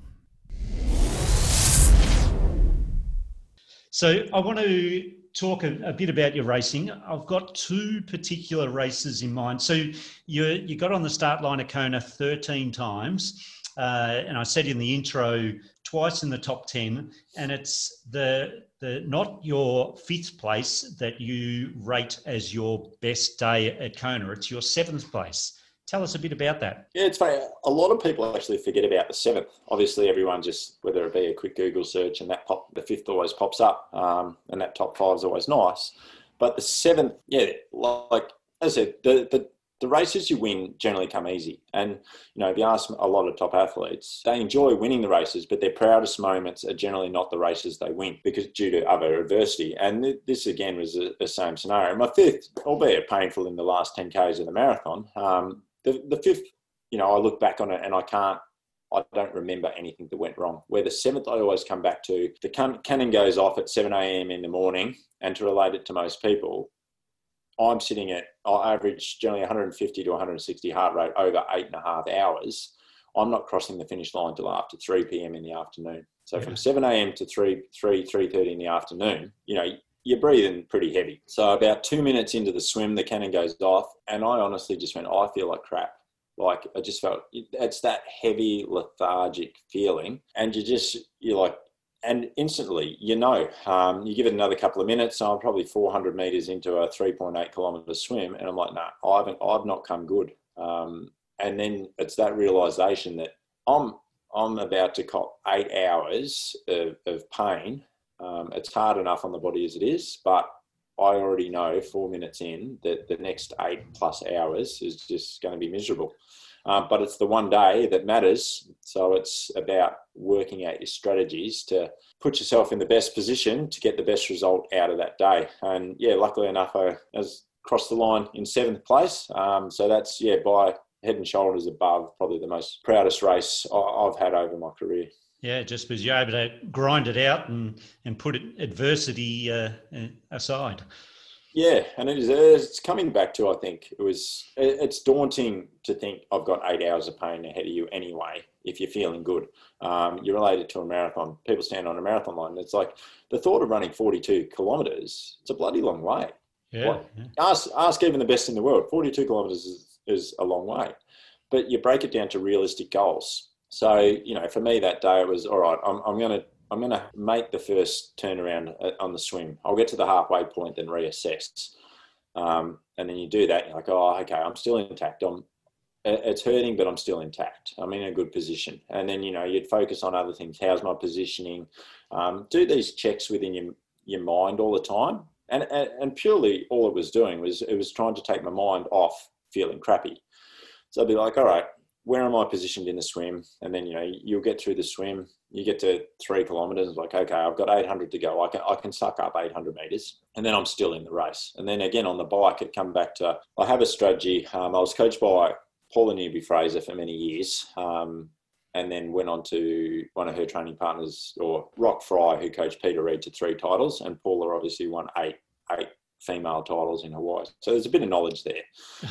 So I want to talk a, a, bit about your racing. I've got two particular races in mind. So you you got on the start line of Kona 13 times, uh, and I said in the intro twice in the top 10 and it's the the not your fifth place that you rate as your best day at Kona it's your seventh place tell us a bit about that yeah it's funny a lot of people actually forget about the seventh obviously everyone just whether it be a quick google search and that pop the fifth always pops up um, and that top five is always nice but the seventh yeah like as i said the, the the races you win generally come easy. And, you know, if you ask a lot of top athletes, they enjoy winning the races, but their proudest moments are generally not the races they win because due to other adversity. And this again was the same scenario. My fifth, albeit painful in the last 10 Ks of the marathon, um, the, the fifth, you know, I look back on it and I can't I don't remember anything that went wrong. Where the seventh, I always come back to the cannon goes off at 7 a.m. in the morning, and to relate it to most people, I'm sitting at, I average generally 150 to 160 heart rate over eight and a half hours. I'm not crossing the finish line till after 3 p.m. in the afternoon. So yeah. from 7 a.m. to 3, 3, 3.30 in the afternoon, you know, you're breathing pretty heavy. So about two minutes into the swim, the cannon goes off. And I honestly just went, I feel like crap. Like I just felt it's that heavy lethargic feeling. And you just, you're like, and instantly, you know, um, you give it another couple of minutes. So I'm probably 400 meters into a 3.8 kilometer swim, and I'm like, no, nah, I haven't, I've not come good. Um, and then it's that realization that I'm, I'm about to cop eight hours of, of pain. Um, it's hard enough on the body as it is, but I already know four minutes in that the next eight plus hours is just going to be miserable. Um, but it's the one day that matters. So it's about working out your strategies to put yourself in the best position to get the best result out of that day. And yeah, luckily enough, I was crossed the line in seventh place. Um, so that's yeah by head and shoulders above probably the most proudest race I've had over my career. Yeah, just because you're able to grind it out and and put adversity uh, aside. Yeah, and it is. It's coming back to. I think it was. It's daunting to think I've got eight hours of pain ahead of you anyway. If you're feeling good, um, you're related to a marathon. People stand on a marathon line. It's like the thought of running 42 kilometres. It's a bloody long way. Yeah, yeah. Ask ask even the best in the world. 42 kilometres is, is a long way, but you break it down to realistic goals. So you know, for me that day it was all right. I'm I'm going to I'm going to make the first turnaround uh, on the swim. I'll get to the halfway point, then reassess. Um, and then you do that, you're like, oh, okay, I'm still intact. I'm, it's hurting, but I'm still intact. I'm in a good position. And then, you know, you'd focus on other things. How's my positioning? Um, do these checks within your, your mind all the time. And, and, and purely all it was doing was it was trying to take my mind off feeling crappy. So I'd be like, all right, where am I positioned in the swim? And then, you know, you'll get through the swim, you get to three kilometers, like, okay, I've got 800 to go. I can, I can suck up 800 meters. And then I'm still in the race. And then again, on the bike, it come back to, I have a strategy. Um, I was coached by Paula Newby Fraser for many years. Um, and then went on to one of her training partners, or Roch Frey, who coached Peter Reid to three titles. And Paula obviously won eight, eight female titles in Hawaii. So there's a bit of knowledge there.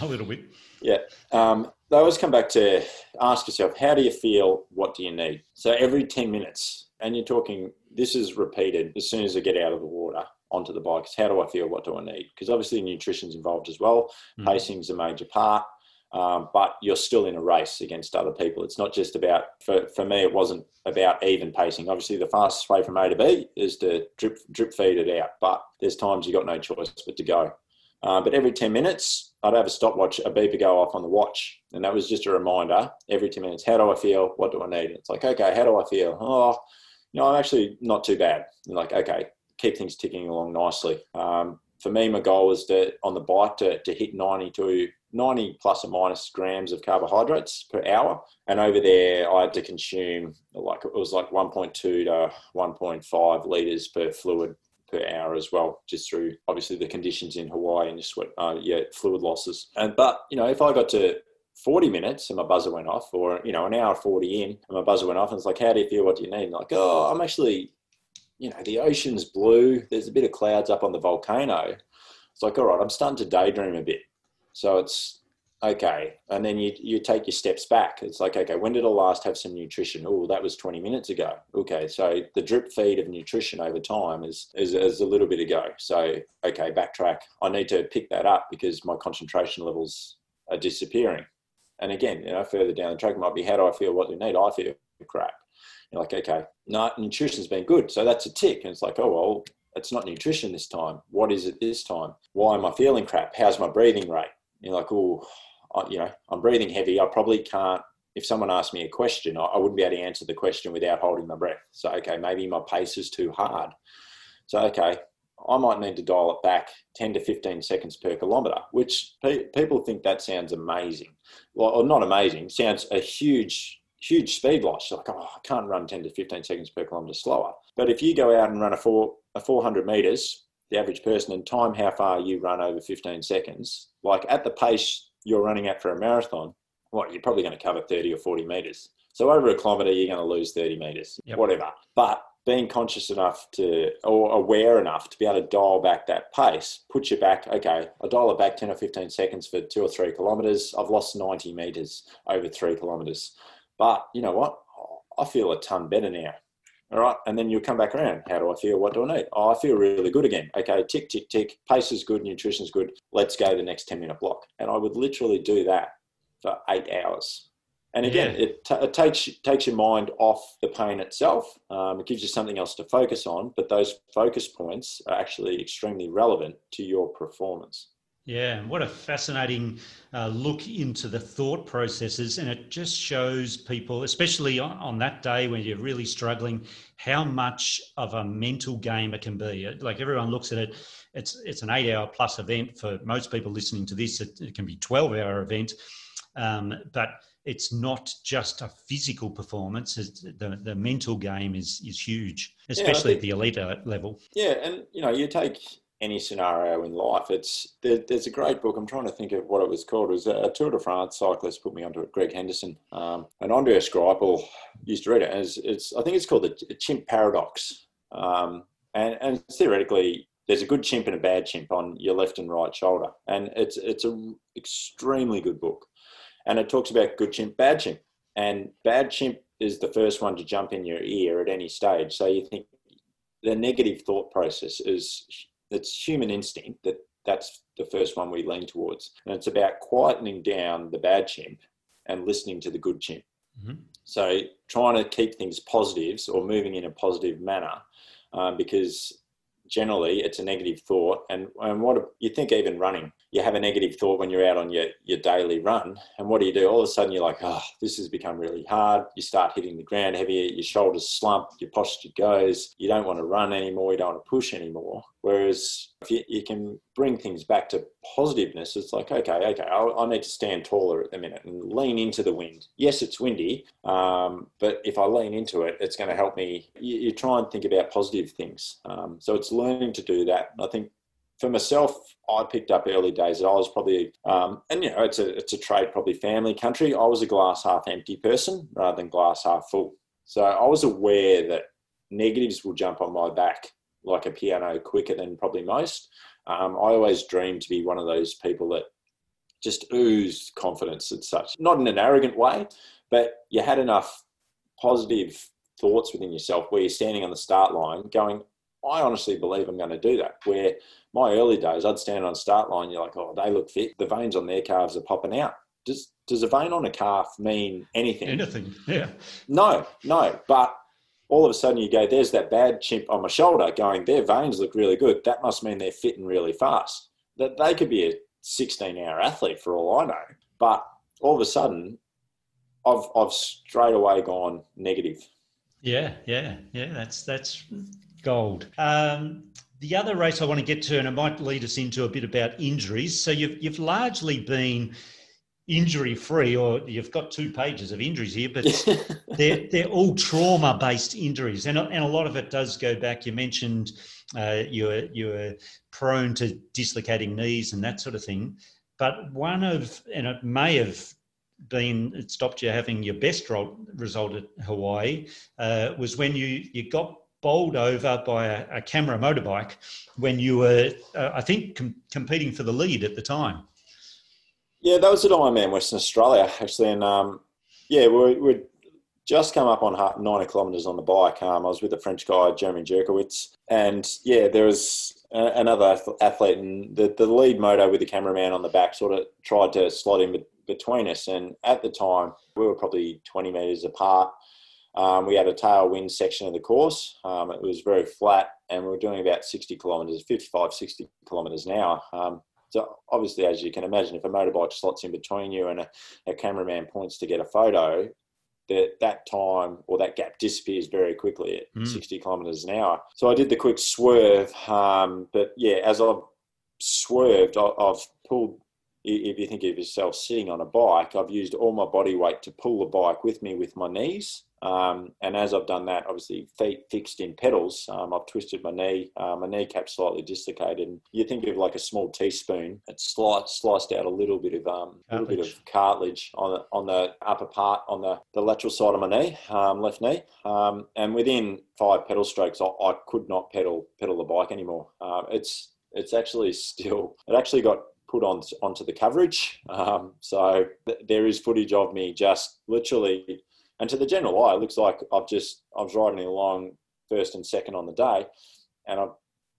A little bit. Yeah. Um, they always come back to ask yourself, how do you feel? What do you need? So every 10 minutes, and you're talking, this is repeated as soon as I get out of the water onto the bike. How do I feel? What do I need? Because obviously nutrition's involved as well. Mm. Pacing's a major part. Um, but you're still in a race against other people. It's not just about, for, for me, it wasn't about even pacing. Obviously, the fastest way from A to B is to drip, drip feed it out, but there's times you've got no choice but to go. Uh, but every 10 minutes, I'd have a stopwatch, a beeper go off on the watch. And that was just a reminder every 10 minutes, how do I feel? What do I need? It's like, okay, how do I feel? Oh, you know, I'm actually not too bad. And like, okay, keep things ticking along nicely. Um, for me, my goal was to, on the bike to, to hit 90 to 90 plus or minus grams of carbohydrates per hour. And over there, I had to consume like, it was like 1.2 to 1.5 litres per fluid per hour as well, just through obviously the conditions in Hawaii and just what, uh, yeah, fluid losses. And but you know, if I got to 40 minutes and my buzzer went off, or you know, an hour 40 in and my buzzer went off, and it's like, how do you feel? What do you need? Like, oh, I'm actually, you know, the ocean's blue. There's a bit of clouds up on the volcano. It's like, all right, I'm starting to daydream a bit. So it's okay and then you you take your steps back it's like okay when did i last have some nutrition oh that was 20 minutes ago okay so the drip feed of nutrition over time is, is is a little bit ago so okay backtrack i need to pick that up because my concentration levels are disappearing and again you know further down the track might be how do i feel what do you need i feel crap You're like, okay, no, nutrition's been good. So that's a tick. And it's like, oh, well, it's not nutrition this time. What is it this time? Why am I feeling crap? How's my breathing rate? You're like, oh, you know, I'm breathing heavy. I probably can't. If someone asked me a question, I wouldn't be able to answer the question without holding my breath. So, okay, maybe my pace is too hard. So, okay, I might need to dial it back 10 to 15 seconds per kilometre, which pe- people think that sounds amazing. Well, or not amazing, sounds a huge, huge speed loss. Like, oh, I can't run 10 to 15 seconds per kilometre slower. But if you go out and run a, four, a 400 metres, the average person, and time how far you run over 15 seconds, like at the pace you're running at for a marathon, what you're probably going to cover 30 or 40 meters. So over a kilometer, you're going to lose 30 meters, yep. whatever. But being conscious enough to, or aware enough to be able to dial back that pace, put you back, okay, I dial it back 10 or 15 seconds for two or three kilometers. I've lost 90 meters over three kilometers. But you know what? I feel a ton better now. All right. And then you'll come back around. How do I feel? What do I need? Oh, I feel really good again. Okay. Tick, tick, tick. Pace is good. Nutrition's good. Let's go the next 10 minute block. And I would literally do that for eight hours. And again, yeah. it, t- it, takes takes your mind off the pain itself. Um, it gives you something else to focus on, but those focus points are actually extremely relevant to your performance. Yeah, what a fascinating uh, look into the thought processes. And it just shows people, especially on, on, that day when you're really struggling, how much of a mental game it can be. Like everyone looks at it, it's, it's an eight hour plus event. For most people listening to this, it, it can be 12 hour event. Um, but it's not just a physical performance. It's, the, the mental game is, is huge, especially yeah, think, at the elite level. Yeah. And, you know, you take, any scenario in life. It's there, there's a great book. I'm trying to think of what it was called. It was a Tour de France cyclist put me onto it, Greg Henderson, um, and Andreas Greipel used to read it. As it's, I think it's called the chimp paradox, um, and, and theoretically. There's a good chimp and a bad chimp on your left and right shoulder, and it's it's a extremely good book, and it talks about good chimp, bad chimp, and bad chimp is the first one to jump in your ear at any stage. So you think the negative thought process is it's human instinct that that's the first one we lean towards. And it's about quietening down the bad chimp and listening to the good chimp. Mm-hmm. So trying to keep things positives or moving in a positive manner um, because generally it's a negative thought. And, and what you think, even running, you have a negative thought when you're out on your, your daily run. And what do you do? All of a sudden, you're like, oh, this has become really hard. You start hitting the ground heavier, your shoulders slump, your posture goes. You don't want to run anymore, you don't want to push anymore. Whereas if you, you can bring things back to positiveness, it's like, okay, okay, I, I, need to stand taller at the minute and lean into the wind. Yes, it's windy, um, but if I lean into it, it's going to help me. You, you try and think about positive things. Um, so it's learning to do that. I think for myself, I picked up early days. That I was probably, um, and you know, it's a it's a trade, probably family country. I was a glass half empty person rather than glass half full. So I was aware that negatives will jump on my back like a piano quicker than probably most. Um, I always dreamed to be one of those people that just oozed confidence and such. Not in an arrogant way, but you had enough positive thoughts within yourself where you're standing on the start line going, I honestly believe I'm going to do that. Where my early days, I'd stand on the start line, you're like, oh, they look fit. The veins on their calves are popping out. Does, does a vein on a calf mean anything? Anything, yeah. No, no. But all of a sudden you go, there's that bad chimp on my shoulder going, their veins look really good. That must mean they're fitting really fast. That they could be a 16 hour athlete for all I know. But all of a sudden, I've, I've straight away gone negative. Yeah, yeah, yeah. That's that's gold. Um, the other race I want to get to, and it might lead us into a bit about injuries. So you've you've largely been injury free, or you've got two pages of injuries here, but they're, they're all trauma based injuries. And, and a lot of it does go back. You mentioned uh, you're, you're prone to dislocating knees and that sort of thing. But one of, and it may have been, it stopped you having your best result at Hawaii, uh, was when you, you got bowled over by a, a camera motorbike when you were, uh, I think, com- competing for the lead at the time. Yeah, that was at Ironman Western Australia actually, and um, yeah, we we just come up on 90 kilometres on the bike. Um, I was with a French guy, Jeremy Jurkiewicz, and yeah, there was a, another athlete, and the, the lead moto with the cameraman on the back sort of tried to slot in between us. And at the time, we were probably 20 metres apart. Um, we had a tailwind section of the course. Um, it was very flat, and we were doing about 60 kilometres, 55, 60 kilometres an hour. So obviously, as you can imagine, if a motorbike slots in between you and a, a cameraman points to get a photo, that that time or that gap disappears very quickly at mm. 60 kilometers an hour. So I did the quick swerve, um, but yeah, as I've swerved, I, I've pulled. If you think of yourself sitting on a bike, I've used all my body weight to pull the bike with me with my knees. Um, and as I've done that, obviously feet fixed in pedals, um, I've twisted my knee, uh, my kneecap slightly dislocated. And you think of like a small teaspoon, it's sliced, sliced out a little bit of um, a little bit of cartilage on the on the upper part, on the, the lateral side of my knee, um, left knee. Um, and within five pedal strokes, I, I, could not pedal pedal the bike anymore. Uh, it's it's actually still it actually got put on onto the coverage. Um, so th- there is footage of me just literally and to the general eye, it looks like I've just I was riding along first and second on the day, and I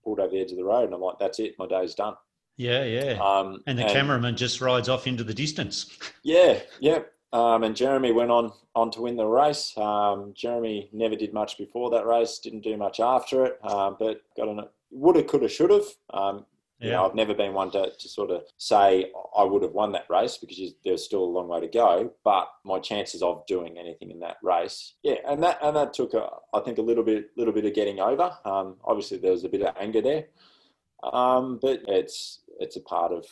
pulled over the edge of the road, and I'm like, that's it, my day's done. Yeah, yeah. Um, and the and, cameraman just rides off into the distance. Yeah, yeah. Um, and Jeremy went on on to win the race. Um, Jeremy never did much before that race, didn't do much after it, uh, but got an woulda, coulda, shoulda. Um, yeah. You know, I've never been one to, to sort of say I would have won that race because there's still a long way to go. But my chances of doing anything in that race, yeah, and that and that took a, I think a little bit little bit of getting over. Um, obviously, there was a bit of anger there, um, but it's it's a part of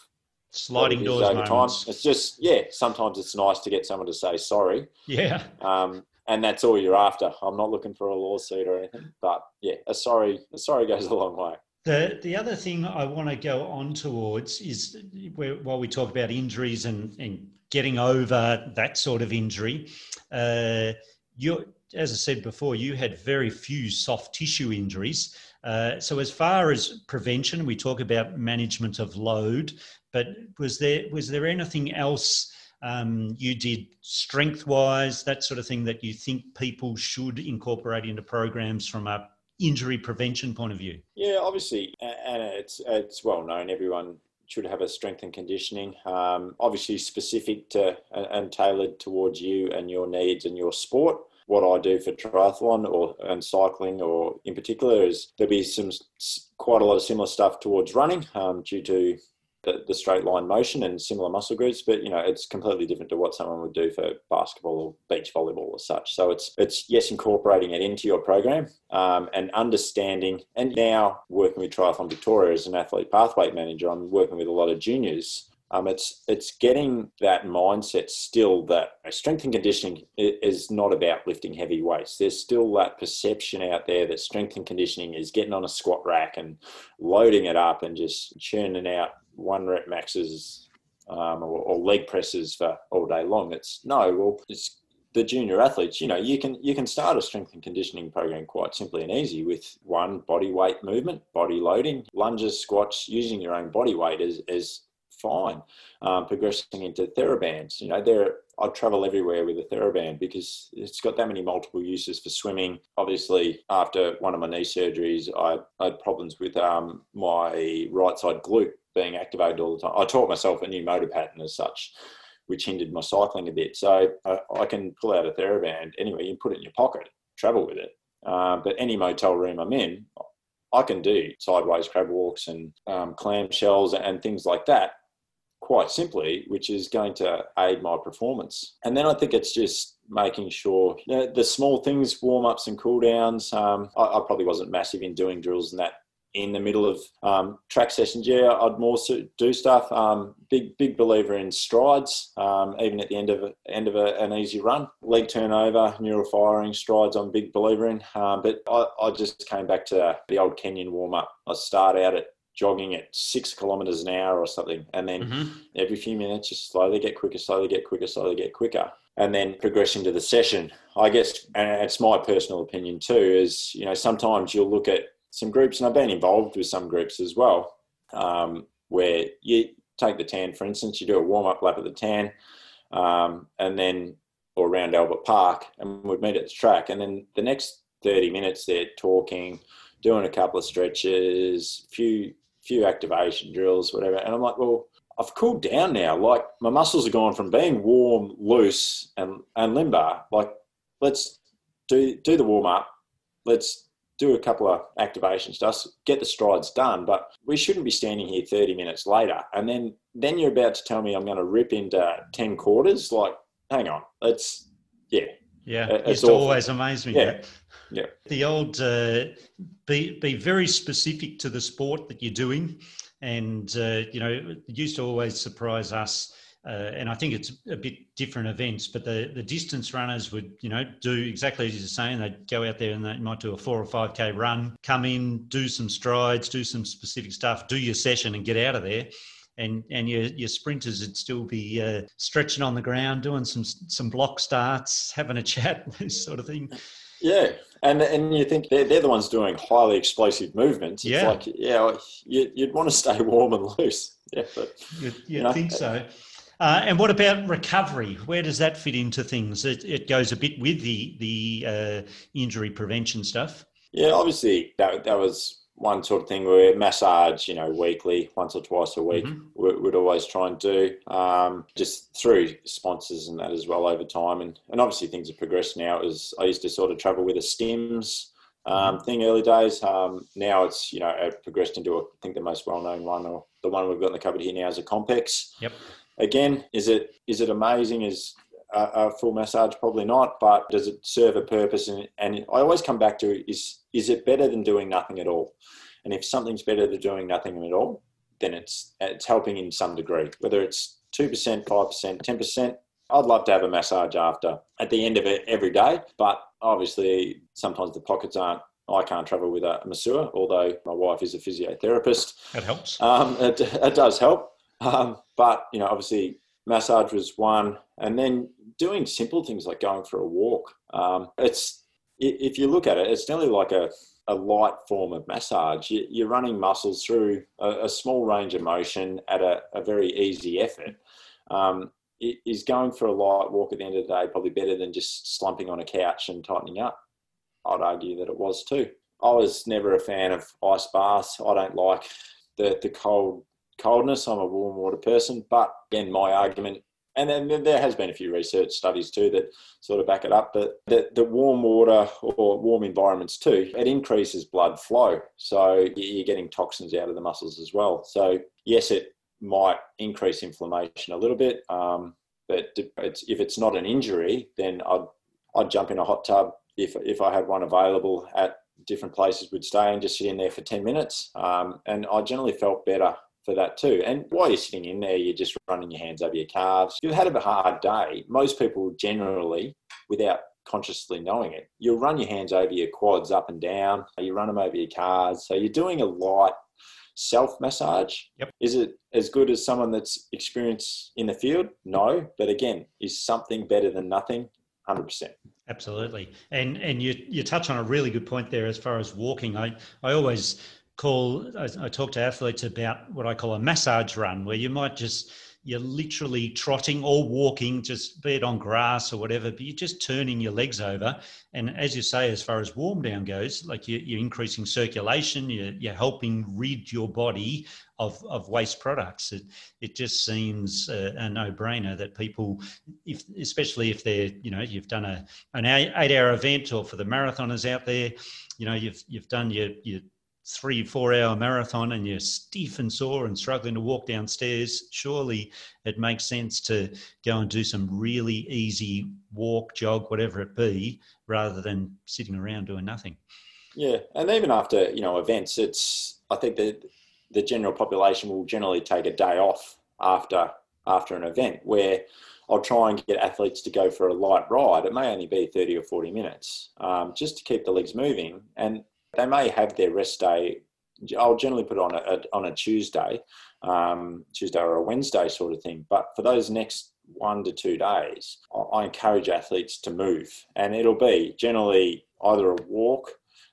sliding doors over moments. time. It's just yeah. Sometimes it's nice to get someone to say sorry. Yeah. Um, and that's all you're after. I'm not looking for a lawsuit or anything, but yeah, a sorry a sorry goes a long way. The, the other thing I want to go on towards is while we talk about injuries and, and getting over that sort of injury, uh, you as I said before, you had very few soft tissue injuries. Uh, so, as far as prevention, we talk about management of load, but was there was there anything else um, you did strength wise, that sort of thing that you think people should incorporate into programs from a injury prevention point of view? Yeah, obviously, and it's it's well known. Everyone should have a strength and conditioning, um, obviously specific to and tailored towards you and your needs and your sport. What I do for triathlon or and cycling, or in particular, is there'll be some quite a lot of similar stuff towards running um, due to the, the, straight line motion and similar muscle groups, but you know it's completely different to what someone would do for basketball or beach volleyball or such. So it's it's yes, incorporating it into your program um, and understanding. And now working with Triathlon Victoria as an athlete pathway manager, I'm working with a lot of juniors. Um, it's it's getting that mindset still that strength and conditioning is not about lifting heavy weights. There's still that perception out there that strength and conditioning is getting on a squat rack and loading it up and just churning out one rep maxes um, or, or, leg presses for all day long. It's no, well, it's the junior athletes. You know, you can you can start a strength and conditioning program quite simply and easy with one body weight movement, body loading, lunges, squats, using your own body weight is is fine. Um, progressing into therabands, you know, there I travel everywhere with a TheraBand because it's got that many multiple uses for swimming. Obviously, after one of my knee surgeries, I, I had problems with um, my right side glute being activated all the time. I taught myself a new motor pattern as such, which hindered my cycling a bit. So I, I can pull out a TheraBand anyway, you put it in your pocket, travel with it. Uh, but any motel room I'm in, I can do sideways crab walks and um, clamshells and things like that quite simply, which is going to aid my performance. And then I think it's just making sure you know, the small things, warm ups and cool downs. Um, I, I, probably wasn't massive in doing drills and that in the middle of um, track sessions. Yeah, I'd more do stuff. Um, big big believer in strides, um, even at the end of a, end of a, an easy run. Leg turnover, neural firing, strides. I'm big believer in. Um, but I, I just came back to the old Kenyan warm up. I start out at jogging at six kilometers an hour or something, and then mm-hmm. every few minutes just slowly get quicker, slowly get quicker, slowly get quicker and then progressing to the session. I guess, and it's my personal opinion too, is you know sometimes you'll look at some groups, and I've been involved with some groups as well, um, where you take the tan, for instance, you do a warm up lap at the tan, um, and then or around Albert Park, and we'd meet at the track, and then the next 30 minutes they're talking, doing a couple of stretches, few few activation drills, whatever, and I'm like, well. I've cooled down now. Like my muscles are gone from being warm, loose, and and limber. Like let's do do the warm up. Let's do a couple of activations, just get the strides done. But we shouldn't be standing here 30 minutes later, and then then you're about to tell me I'm going to rip into 10 quarters. Like, hang on, it's yeah, yeah. It used to always amaze me. Yeah. Yeah. The old uh, be be very specific to the sport that you're doing, and uh, you know it used to always surprise us uh, and I think it's a bit different events, but the, the distance runners would, you know, do exactly as you're saying. They'd go out there and they might do a four or five K run, come in, do some strides, do some specific stuff, do your session and get out of there. And, and your, your sprinters would still be uh, stretching on the ground, doing some some block starts, having a chat, this sort of thing. Yeah, and and you think they're, they're the ones doing highly explosive movements. It's yeah. like, yeah, you, would want to stay warm and loose. Yeah, but you, you know, think so. Uh, and what about recovery? Where does that fit into things? It, it goes a bit with the the uh, injury prevention stuff. Yeah, obviously that that was one sort of thing where massage, you know, weekly, once or twice a week, mm-hmm. we, would always try and do, um, just through sponsors and that as well over time. And and obviously things have progressed now. As I used to sort of travel with a Stims um, mm-hmm. thing early days. Um, now it's you know it progressed into a, I think the most well known one or the one we've got in the cupboard here now is a Compex. Yep again, is it is it amazing? Is a, a, full massage probably not, but does it serve a purpose? And, and I always come back to is is it better than doing nothing at all? And if something's better than doing nothing at all, then it's it's helping in some degree. Whether it's two percent, five percent, ten percent. I'd love to have a massage after at the end of it every day, but obviously sometimes the pockets aren't I can't travel with a masseur, although my wife is a physiotherapist. It helps. Um, it, it, does help. Um, but you know, obviously, massage was one, and then doing simple things like going for a walk. Um, it's if you look at it, it's nearly like a, a light form of massage. You, are running muscles through a, a, small range of motion at a, a very easy effort. Um, is going for a light walk at the end of the day probably better than just slumping on a couch and tightening up? I'd argue that it was too. I was never a fan of ice baths. I don't like the, the cold coldness. I'm a warm water person, but again, my argument, and then there has been a few research studies too that sort of back it up, but that the warm water or warm environments too, it increases blood flow. So you're getting toxins out of the muscles as well. So yes, it might increase inflammation a little bit, um, but it's, if it's not an injury, then I'd I'd jump in a hot tub if if I had one available at different places. Would stay and just sit in there for ten minutes, um, and I generally felt better for that too. And while you're sitting in there, you're just running your hands over your calves. You've had a hard day. Most people generally, without consciously knowing it, you'll run your hands over your quads up and down. You run them over your calves. So you're doing a light self massage. Yep. Is it as good as someone that's experienced in the field? No. But again, is something better than nothing? 100%. Absolutely. And and you you touch on a really good point there as far as walking. I, I always call I, I talk to athletes about what I call a massage run, where you might just you're literally trotting or walking, just be it on grass or whatever, but you're just turning your legs over. And as you say, as far as warm down goes, like you're, you're increasing circulation, you're, you're, helping rid your body of, of waste products. It, it just seems a, a no-brainer that people, if especially if they're, you know, you've done a an eight-hour event, or for the marathoners out there, you know, you've you've done your your three, four hour marathon and you're stiff and sore and struggling to walk downstairs, surely it makes sense to go and do some really easy walk, jog, whatever it be, rather than sitting around doing nothing. Yeah. And even after, you know, events, it's, I think that the general population will generally take a day off after after an event where I'll try and get athletes to go for a light ride. It may only be 30 or 40 minutes um, just to keep the legs moving. And they may have their rest day. I'll generally put it on a, on a Tuesday, um, Tuesday or a Wednesday sort of thing. But for those next one to two days, I encourage athletes to move, and it'll be generally either a walk,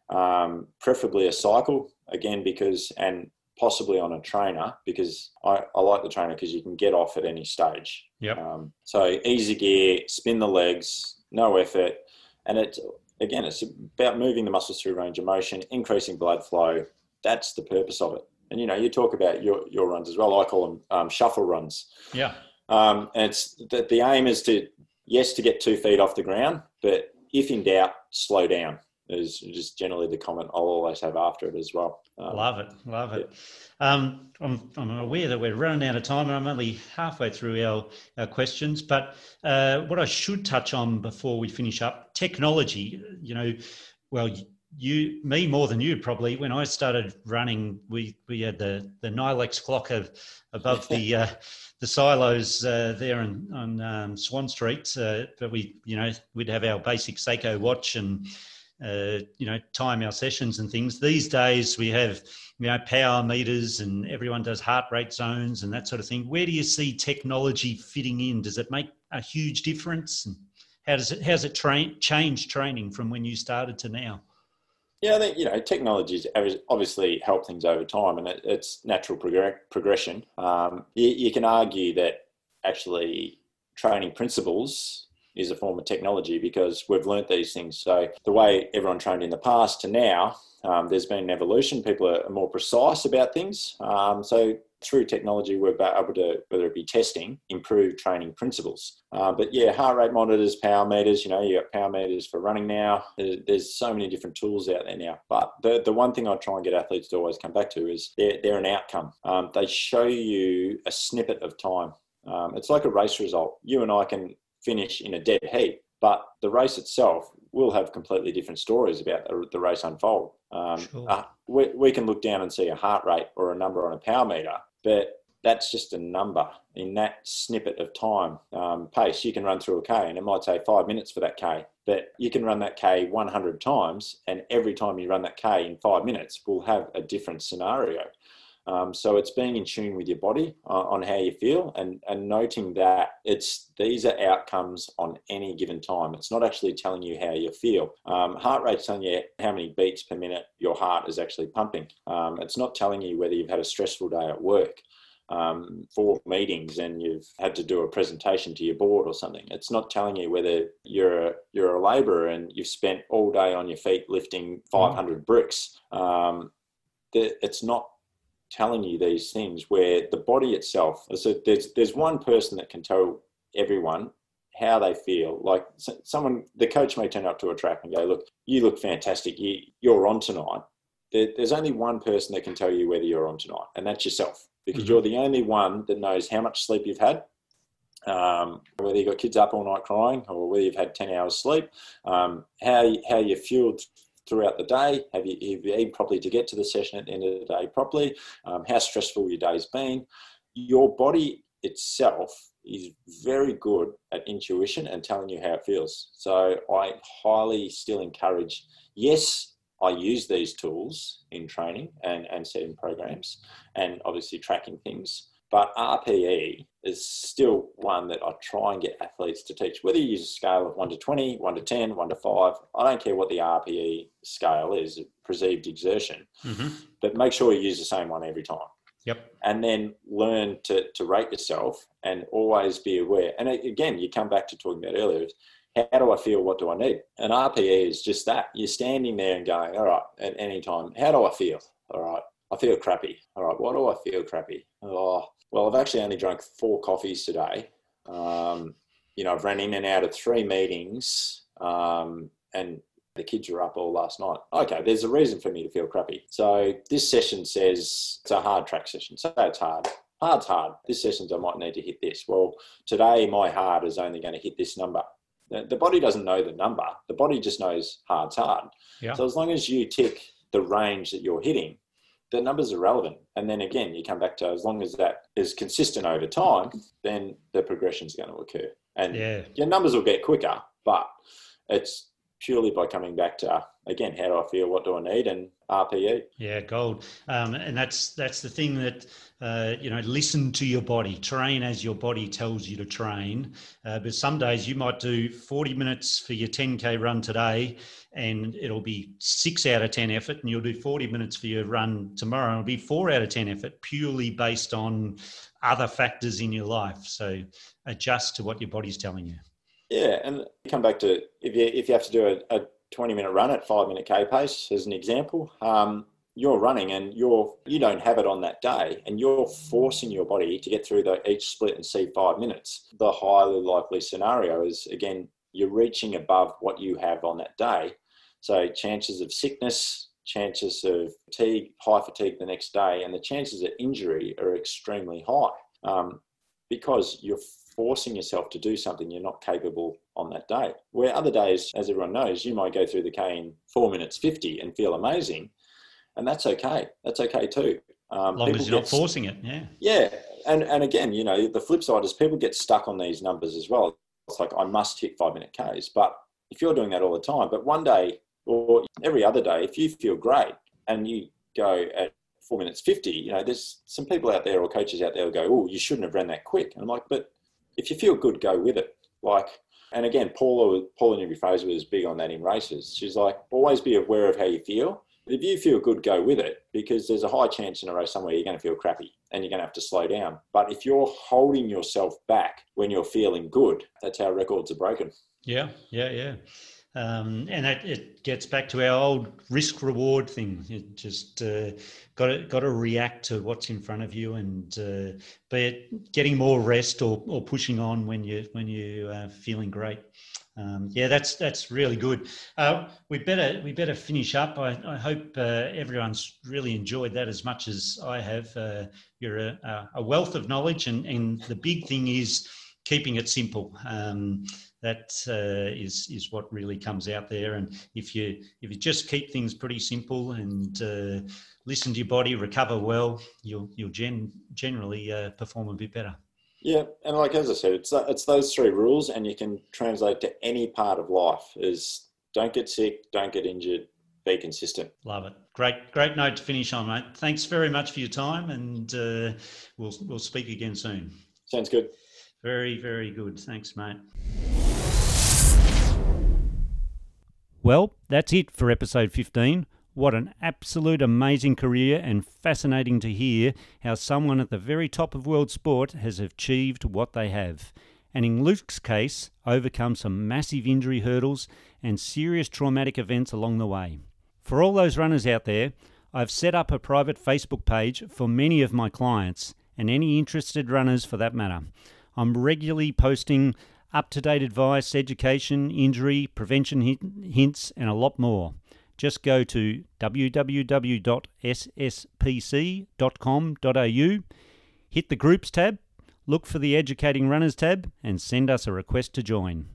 um, preferably a cycle, again because and possibly on a trainer because I, I like the trainer because you can get off at any stage. Yeah. Um, so easy gear, spin the legs, no effort, and it again, it's about moving the muscles through range of motion, increasing blood flow. That's the purpose of it. And you know, you talk about your your runs as well. I call them um, shuffle runs. Yeah. Um, and it's that the aim is to yes to get two feet off the ground, but if in doubt, slow down is just generally the comment I'll always have after it as well. Um, love it, love it. Yeah. Um, I'm, I'm, aware that we're running out of time, and I'm only halfway through our, our questions. But uh, what I should touch on before we finish up, technology. You know, well, you, me more than you probably. When I started running, we we had the the Nylex clock of, above the. Uh, the silos uh, there on, on um, Swan Street, uh, but we, you know, we'd have our basic Seiko watch and uh, you know, time our sessions and things. These days we have, you know, power meters and everyone does heart rate zones and that sort of thing. Where do you see technology fitting in? Does it make a huge difference? And how does it, how's it train, change training from when you started to now? Yeah, I think, you know, technology's obviously helped things over time and it, it's natural prog- progression. Um, you, you can argue that actually training principles is a form of technology because we've learnt these things. So the way everyone trained in the past to now, um, there's been an evolution. People are more precise about things. Um, so through technology, we're able to, whether it be testing, improve training principles. Uh, but yeah, heart rate monitors, power meters, you know, you got power meters for running now. There's so many different tools out there now. But the, the one thing I try and get athletes to always come back to is they're, they're an outcome. Um, they show you a snippet of time. Um, it's like a race result. You and I can finish in a dead heat. But the race itself will have completely different stories about the, the race unfold. Um, sure. uh, we, we can look down and see a heart rate or a number on a power meter, but that's just a number in that snippet of time um, pace. You can run through a K and it might take five minutes for that K, but you can run that K 100 times, and every time you run that K in five minutes we'll have a different scenario. Um, so it's being in tune with your body uh, on how you feel and, and noting that it's these are outcomes on any given time. It's not actually telling you how you feel. Um, heart rate's telling you how many beats per minute your heart is actually pumping. Um, it's not telling you whether you've had a stressful day at work. Um, for meetings and you've had to do a presentation to your board or something. It's not telling you whether you're a, you're a labourer and you've spent all day on your feet lifting 500 bricks. Um, it's not telling you these things where the body itself so there's there's one person that can tell everyone how they feel. Like someone the coach may turn up to a track and go look you look fantastic. You, you're on tonight. There, there's only one person that can tell you whether you're on tonight and that's yourself. Because mm-hmm. you're the only one that knows how much sleep you've had um, whether you've got kids up all night crying or whether you've had 10 hours sleep um, how, how you're fueled throughout the day? Have you, have you eaten properly to get to the session at the end of the day properly? Um, how stressful your day's been? Your body itself is very good at intuition and telling you how it feels. So I highly still encourage, yes, I use these tools in training and, and setting programs and obviously tracking things. But RPE is still one that I try and get athletes to teach. Whether you use a scale of 1 to 20, 1 to 10, 1 to 5, I don't care what the RPE scale is, perceived exertion, mm-hmm. but make sure you use the same one every time. Yep. And then learn to, to rate yourself and always be aware. And again, you come back to talking about earlier, how do I feel? What do I need? And RPE is just that. You're standing there and going, all right, at any time, how do I feel? All right, I feel crappy. All right, why do I feel crappy? Oh, well, I've actually only drunk four coffees today. Um, you know, I've ran in and out of three meetings, um, and the kids were up all last night. Okay, there's a reason for me to feel crappy. So this session says it's a hard track session. So it's hard. Hard's hard. This session's I might need to hit this. Well, today my hard is only going to hit this number. The body doesn't know the number. The body just knows hard's hard. Yeah. So as long as you tick the range that you're hitting, the numbers are relevant. And then again, you come back to as long as that is consistent over time, then the progression is going to occur. And yeah. your numbers will get quicker, but it's purely by coming back to again, how do I feel? What do I need? And RPE. Yeah, gold. Um, and that's that's the thing that uh, you know. Listen to your body. Train as your body tells you to train. Uh, but some days you might do 40 minutes for your 10k run today, and it'll be six out of 10 effort, and you'll do 40 minutes for your run tomorrow, and it'll be four out of 10 effort, purely based on other factors in your life. So adjust to what your body's telling you. Yeah, and come back to if you if you have to do a, a 20 minute run at five minute K pace, as an example, um, you're running and you're you don't have it on that day and you're forcing your body to get through the each split and see five minutes the highly likely scenario is again you're reaching above what you have on that day. So chances of sickness, chances of fatigue, high fatigue the next day, and the chances of injury are extremely high um, because you're forcing yourself to do something you're not capable on that day. Where other days, as everyone knows, you might go through the K in four minutes 50 and feel amazing. And that's okay. That's okay too. Um, long as you're not forcing it, yeah. Yeah. And, and again, you know, the flip side is people get stuck on these numbers as well. It's like, I must hit five minute Ks. But if you're doing that all the time, but one day or every other day, if you feel great and you go at four minutes 50, you know, there's some people out there or coaches out there will go, oh, you shouldn't have ran that quick. And I'm like, but if you feel good, go with it. Like, and again, Paula, Paula Newby Fraser was big on that in races. She's like, always be aware of how you feel. If you feel good, go with it because there's a high chance in a race somewhere you're going to feel crappy and you're going to have to slow down. But if you're holding yourself back when you're feeling good, that's how records are broken. Yeah, yeah, yeah. Um, and it, it, gets back to our old risk reward thing. You just uh, got to got to react to what's in front of you, and uh, be it getting more rest or, or pushing on when you when you are feeling great. Um, yeah, that's that's really good. Uh, we better we better finish up. I, I hope uh, everyone's really enjoyed that as much as I have. Uh, you're a, a, wealth of knowledge, and, and the big thing is keeping it simple. Um, that uh, is is what really comes out there. And if you if you just keep things pretty simple and uh, listen to your body, recover well, you'll you'll gen- generally uh, perform a bit better. Yeah, and like as I said, it's it's those three rules, and you can translate to any part of life: is don't get sick, don't get injured, be consistent. Love it. Great, great note to finish on, mate. Thanks very much for your time, and uh, we'll we'll speak again soon. Sounds good. Very, very good. Thanks, mate. Well, that's it for episode 15. What an absolute amazing career and fascinating to hear how someone at the very top of world sport has achieved what they have. And in Luke's case, overcome some massive injury hurdles and serious traumatic events along the way. For all those runners out there, I've set up a private Facebook page for many of my clients and any interested runners for that matter. I'm regularly posting up to date advice, education, injury, prevention hints, and a lot more. Just go to www.sspc.com.au, hit the Groups tab, look for the Educating Runners tab, and send us a request to join.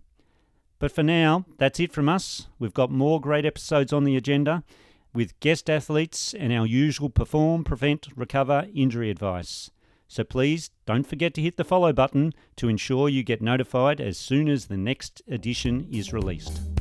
But for now, that's it from us. We've got more great episodes on the agenda with guest athletes and our usual perform, prevent, recover injury advice. So please don't forget to hit the follow button to ensure you get notified as soon as the next edition is released.